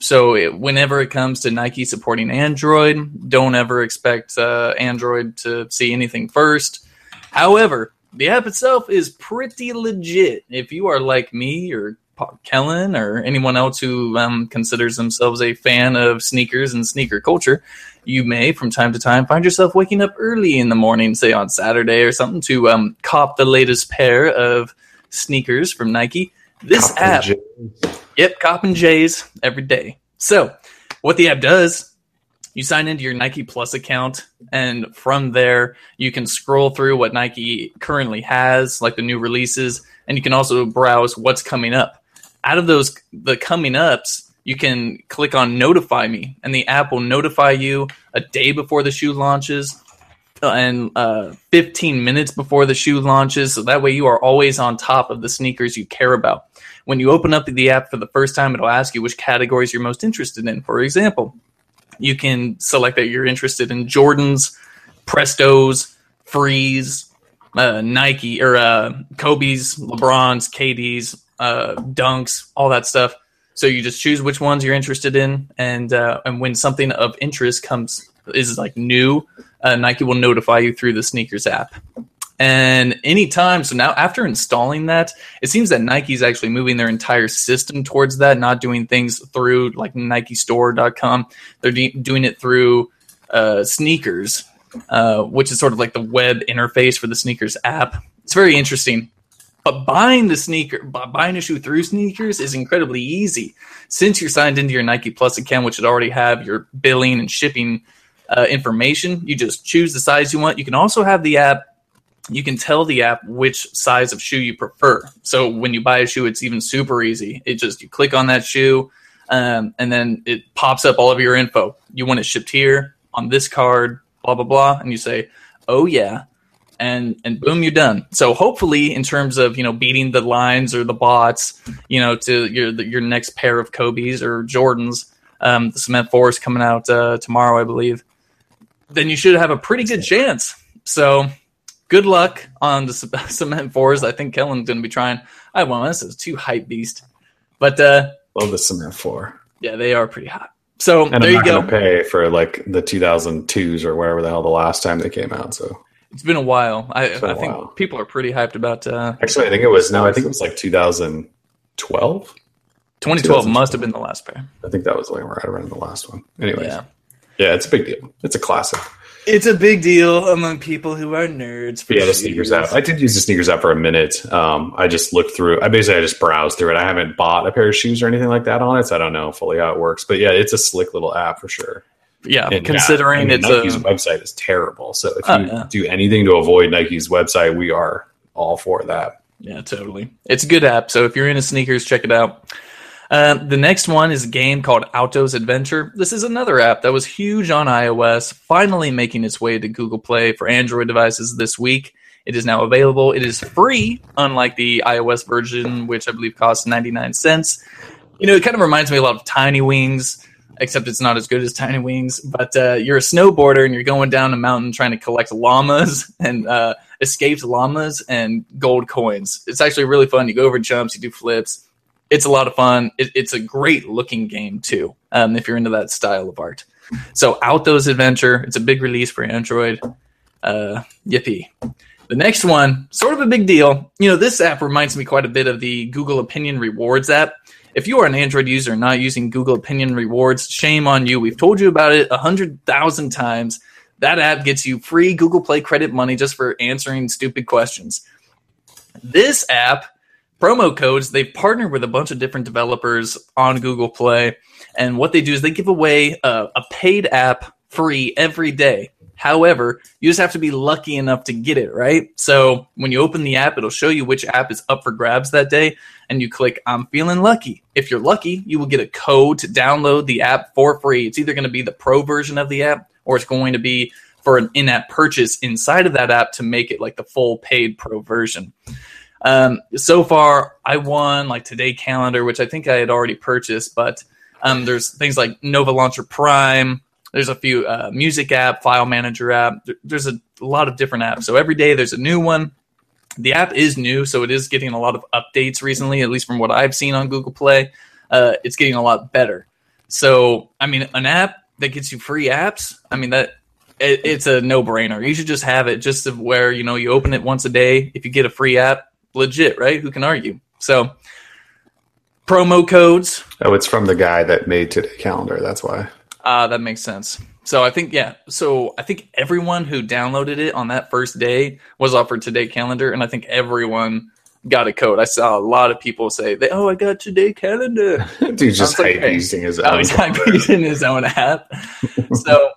So it, whenever it comes to Nike supporting Android, don't ever expect uh, Android to see anything first. However, the app itself is pretty legit. If you are like me or Kellen or anyone else who um, considers themselves a fan of sneakers and sneaker culture, you may from time to time find yourself waking up early in the morning, say on Saturday or something, to um, cop the latest pair of sneakers from Nike. This cop app, yep, cop and J's every day. So, what the app does you sign into your Nike Plus account, and from there, you can scroll through what Nike currently has, like the new releases, and you can also browse what's coming up. Out of those, the coming ups, you can click on Notify Me, and the app will notify you a day before the shoe launches and uh, 15 minutes before the shoe launches. So that way, you are always on top of the sneakers you care about. When you open up the app for the first time, it'll ask you which categories you're most interested in. For example, you can select that you're interested in Jordans, Prestos, Frees, uh, Nike or uh, Kobe's, LeBron's, KD's, uh, Dunks, all that stuff. So you just choose which ones you're interested in, and uh, and when something of interest comes is like new, uh, Nike will notify you through the sneakers app. And anytime, so now after installing that, it seems that Nike's actually moving their entire system towards that, not doing things through like NikeStore.com. They're de- doing it through uh, sneakers, uh, which is sort of like the web interface for the sneakers app. It's very interesting. But buying the sneaker, buying a shoe through sneakers is incredibly easy since you're signed into your Nike Plus account, which already have your billing and shipping uh, information. You just choose the size you want. You can also have the app you can tell the app which size of shoe you prefer. So when you buy a shoe, it's even super easy. It just you click on that shoe, um, and then it pops up all of your info. You want it shipped here on this card, blah blah blah, and you say, "Oh yeah," and and boom, you're done. So hopefully, in terms of you know beating the lines or the bots, you know, to your your next pair of Kobe's or Jordans, um, the Cement Force coming out uh, tomorrow, I believe. Then you should have a pretty good chance. So good luck on the cement fours. I think Kellen's going to be trying. I won't. This is too hype beast, but uh, love the cement four. Yeah, they are pretty hot. So and there I'm you go. Pay for like the 2002s or wherever the hell the last time they came out. So it's been a while. I, I think while. people are pretty hyped about. Uh, Actually, I think it was no. I think it was like 2012. 2012 must have been the last pair. I think that was like right around the last one. Anyways, yeah, yeah, it's a big deal. It's a classic. It's a big deal among people who are nerds. yeah, the sneakers app. I did use the sneakers app for a minute. Um, I just looked through. I basically I just browsed through it. I haven't bought a pair of shoes or anything like that on it, so I don't know fully how it works. But yeah, it's a slick little app for sure. Yeah, and considering yeah, it's Nike's a, website is terrible. So if oh, you yeah. do anything to avoid Nike's website, we are all for that. Yeah, totally. It's a good app. So if you're into sneakers, check it out. Uh, the next one is a game called Alto's Adventure. This is another app that was huge on iOS, finally making its way to Google Play for Android devices this week. It is now available. It is free, unlike the iOS version, which I believe costs 99 cents. You know, it kind of reminds me a lot of Tiny Wings, except it's not as good as Tiny Wings. But uh, you're a snowboarder and you're going down a mountain trying to collect llamas and uh, escaped llamas and gold coins. It's actually really fun. You go over jumps, you do flips it's a lot of fun. It, it's a great looking game too, um, if you're into that style of art. So Alto's Adventure, it's a big release for Android. Uh, yippee. The next one, sort of a big deal. You know, this app reminds me quite a bit of the Google Opinion Rewards app. If you are an Android user not using Google Opinion Rewards, shame on you. We've told you about it a hundred thousand times. That app gets you free Google Play credit money just for answering stupid questions. This app promo codes. They've partnered with a bunch of different developers on Google Play, and what they do is they give away a, a paid app free every day. However, you just have to be lucky enough to get it, right? So when you open the app, it'll show you which app is up for grabs that day, and you click, I'm feeling lucky. If you're lucky, you will get a code to download the app for free. It's either going to be the pro version of the app or it's going to be for an in app purchase inside of that app to make it like the full paid pro version. Um, so far, I won like Today Calendar, which I think I had already purchased, but um, there's things like Nova Launcher Prime. There's a few uh, music app, file manager app. There's a lot of different apps. So every day there's a new one. the app is new, so it is getting a lot of updates recently, at least from what I've seen on Google Play. Uh, it's getting a lot better. So, I mean, an app that gets you free apps, I mean, that it, it's a no brainer. You should just have it just where, you know, you open it once a day. If you get a free app, legit, right? Who can argue? So, promo codes. Oh, it's from the guy that made today calendar. That's why. Uh, that makes sense. So I think yeah. So I think everyone who downloaded it on that first day was offered today calendar, and I think everyone got a code. I saw a lot of people say, they, "Oh, I got today calendar." Dude just like, using his own. He's hype using his own app. so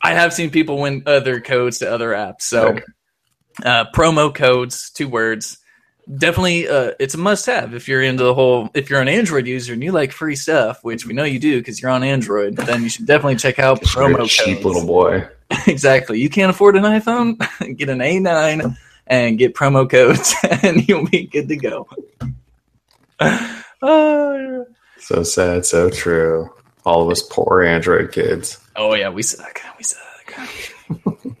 I have seen people win other codes to other apps. So okay. Uh, promo codes, two words. Definitely uh, it's a must have if you're into the whole if you're an android user and you like free stuff which we know you do because you're on android then you should definitely check out promo codes. cheap little boy. Exactly. You can't afford an iphone? Get an a9 and get promo codes and you'll be good to go. Uh, so sad so true. All of us poor android kids. Oh yeah we suck. We suck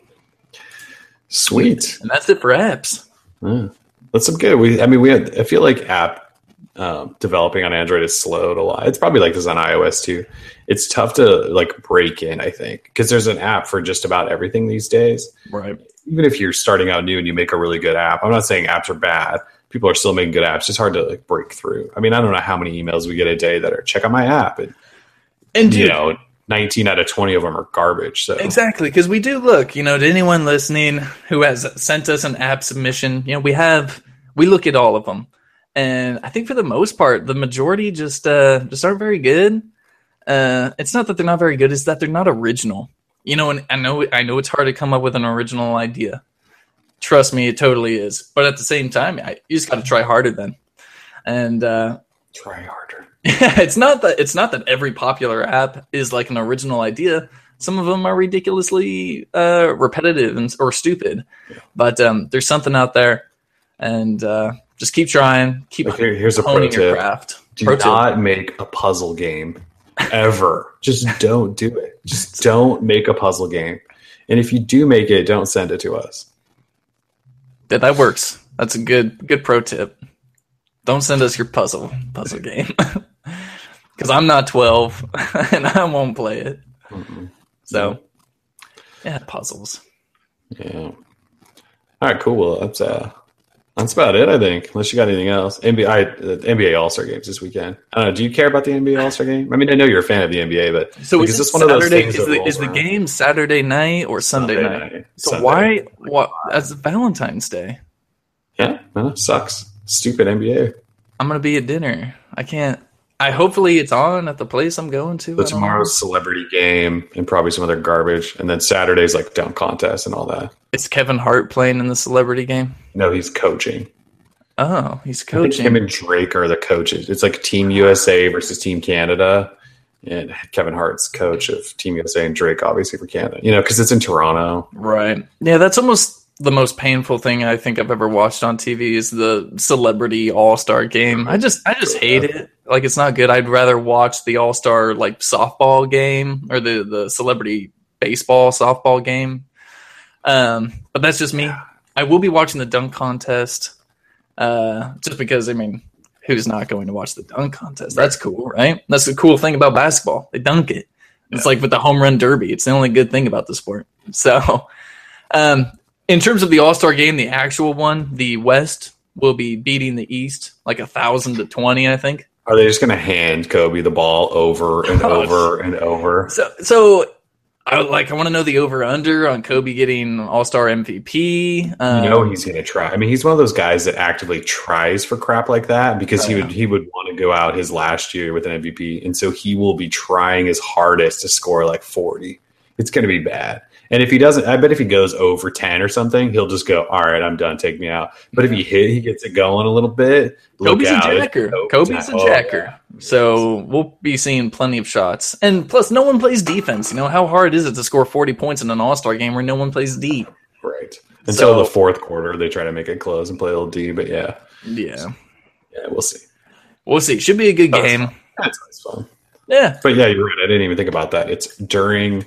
sweet and that's it for apps yeah. That's some good. We, I mean, we had. I feel like app um, developing on Android is slowed a lot. It's probably like this on iOS too. It's tough to like break in. I think because there's an app for just about everything these days. Right. Even if you're starting out new and you make a really good app, I'm not saying apps are bad. People are still making good apps. It's hard to like break through. I mean, I don't know how many emails we get a day that are check out my app and and you know 19 out of 20 of them are garbage. So exactly, because we do look, you know, to anyone listening who has sent us an app submission, you know, we have we look at all of them, and I think for the most part, the majority just uh, just aren't very good. Uh, it's not that they're not very good; it's that they're not original. You know, and I know I know it's hard to come up with an original idea. Trust me, it totally is. But at the same time, I, you just got to try harder then, and uh, try harder it's not that it's not that every popular app is like an original idea. Some of them are ridiculously uh, repetitive and, or stupid, but um, there's something out there, and uh, just keep trying. Keep okay, here's a pro tip. craft. Do pro not tip. make a puzzle game ever. just don't do it. Just don't make a puzzle game. And if you do make it, don't send it to us. Yeah, that works. That's a good good pro tip. Don't send us your puzzle puzzle game. because I'm not 12 and I won't play it. Mm-mm. So, yeah, puzzles. Yeah. All right, cool. Well, that's uh, that's about it, I think. Unless you got anything else, NBA uh, NBA All Star games this weekend. I don't know. Do you care about the NBA All Star game? I mean, I know you're a fan of the NBA, but so like, is, is this one Saturday, of those things? Is, the, is the, game Saturday night or Sunday, Sunday night? night? So Sunday why? What? As Valentine's Day? Yeah, no, sucks. Stupid NBA. I'm gonna be at dinner. I can't. I hopefully it's on at the place I'm going to. So tomorrow's celebrity game and probably some other garbage, and then Saturday's like dunk contest and all that. Is Kevin Hart playing in the celebrity game? No, he's coaching. Oh, he's coaching. him and Drake are the coaches. It's like Team USA versus Team Canada, and Kevin Hart's coach of Team USA and Drake, obviously for Canada. You know, because it's in Toronto. Right. Yeah, that's almost the most painful thing I think I've ever watched on TV is the celebrity all star game. I just I just hate it. Like it's not good. I'd rather watch the all star like softball game or the the celebrity baseball softball game. Um, but that's just me. I will be watching the dunk contest. Uh, just because I mean, who's not going to watch the dunk contest? That's cool, right? That's the cool thing about basketball. They dunk it. It's yeah. like with the home run derby. It's the only good thing about the sport. So, um, in terms of the All Star game, the actual one, the West will be beating the East like a thousand to twenty, I think. Are they just going to hand Kobe the ball over and over and over? So, so I like. I want to know the over under on Kobe getting All Star MVP. Um, you know he's going to try. I mean, he's one of those guys that actively tries for crap like that because oh, he would he would want to go out his last year with an MVP, and so he will be trying his hardest to score like forty. It's going to be bad. And if he doesn't, I bet if he goes oh over 10 or something, he'll just go, all right, I'm done. Take me out. But if he hit, he gets it going a little bit. Kobe's a jacker. Kobe's a oh, jacker. Oh, yeah. So we'll be seeing plenty of shots. And plus, no one plays defense. You know, how hard is it to score 40 points in an all star game where no one plays D? Right. Until so, the fourth quarter, they try to make it close and play a little D. But yeah. Yeah. Yeah, we'll see. We'll see. Should be a good game. That's, that's fun. Yeah. But yeah, you're right. I didn't even think about that. It's during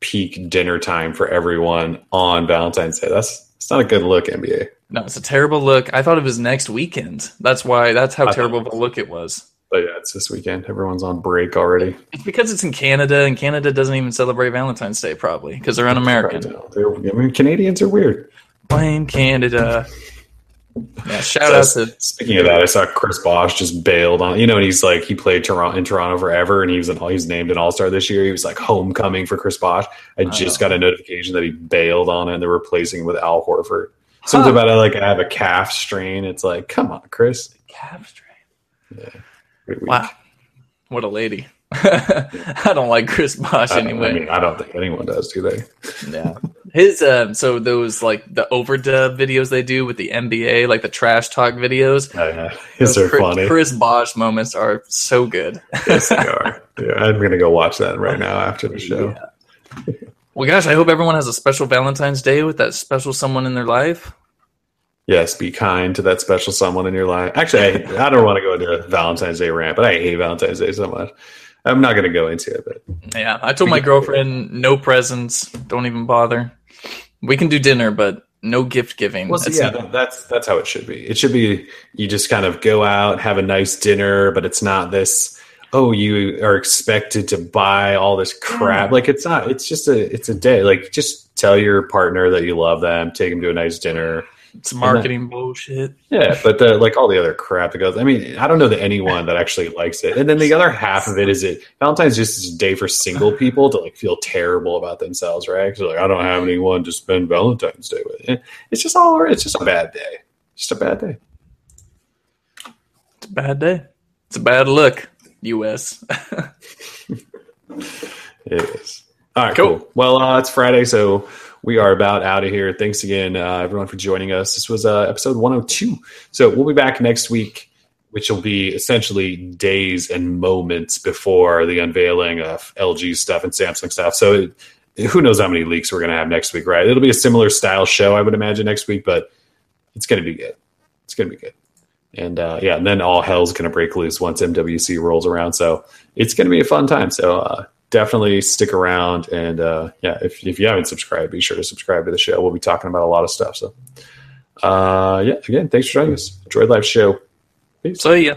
peak dinner time for everyone on Valentine's Day. That's it's not a good look, NBA. No, it's a terrible look. I thought it was next weekend. That's why. That's how I terrible of a look it was. But yeah, it's this weekend. Everyone's on break already. It's because it's in Canada, and Canada doesn't even celebrate Valentine's Day, probably because they're un-American. Right. I mean, Canadians are weird. Blame Canada. Yeah, shout So, out to speaking of that, I saw Chris Bosh just bailed on. You know, and he's like he played Toronto in Toronto forever, and he was an, he's named an All Star this year. He was like homecoming for Chris Bosh. I just got a notification that he bailed on it, and they're replacing him with Al Horford. Something Huh. about it, like I have a calf strain. It's like, come on, Chris. calf strain. Week. Wow, what a lady. I don't like Chris Bosh I, anyway. I mean, I don't think anyone does, do they? Yeah. His um so those like the overdub videos they do with the NBA, like the trash talk videos. Uh, yeah. Those are Chris, funny? Chris Bosh moments are so good. yes, they are. Yeah, I'm gonna go watch that right now after the show. Well gosh, I hope everyone has a special Valentine's Day with that special someone in their life. Yes, be kind to that special someone in your life. Actually, I, I don't want to go into a Valentine's Day rant, but I hate Valentine's Day so much. I'm not going to go into it, but Yeah. I told my girlfriend no presents, don't even bother. We can do dinner, but no gift giving. well, so It's- yeah, that, that's that's how it should be. It should be you just kind of go out, have a nice dinner, but it's not this. Oh, you are expected to buy all this crap. Mm. Like it's not. It's just a. It's a day. Like just tell your partner that you love them. Take them to a nice dinner. It's marketing bullshit. Yeah, but the, like all the other crap that goes. I mean, I don't know that anyone that actually likes it. And then the other half of it is it Valentine's just is a day for single people to like feel terrible about themselves, right? Because like I don't have anyone to spend Valentine's Day with. It's just all. It's just a bad day. Just a bad day. It's a bad day. It's a bad look, US. It is. All right, Cool. cool. Well, uh, it's Friday, so we are about out of here. Thanks again, uh, everyone, for joining us. This was uh, episode 102. So we'll be back next week, which will be essentially days and moments before the unveiling of LG stuff and Samsung stuff. So it, who knows how many leaks we're going to have next week, right? It'll be a similar style show, I would imagine, next week, but it's going to be good. It's going to be good. And uh, yeah, and then all hell's going to break loose once MWC rolls around. So it's going to be a fun time. So uh, definitely stick around. And uh, yeah, if, if you haven't subscribed, be sure to subscribe to the show. We'll be talking about a lot of stuff. So uh, yeah, again, thanks for joining us. Droid Life Show. Peace. so yeah.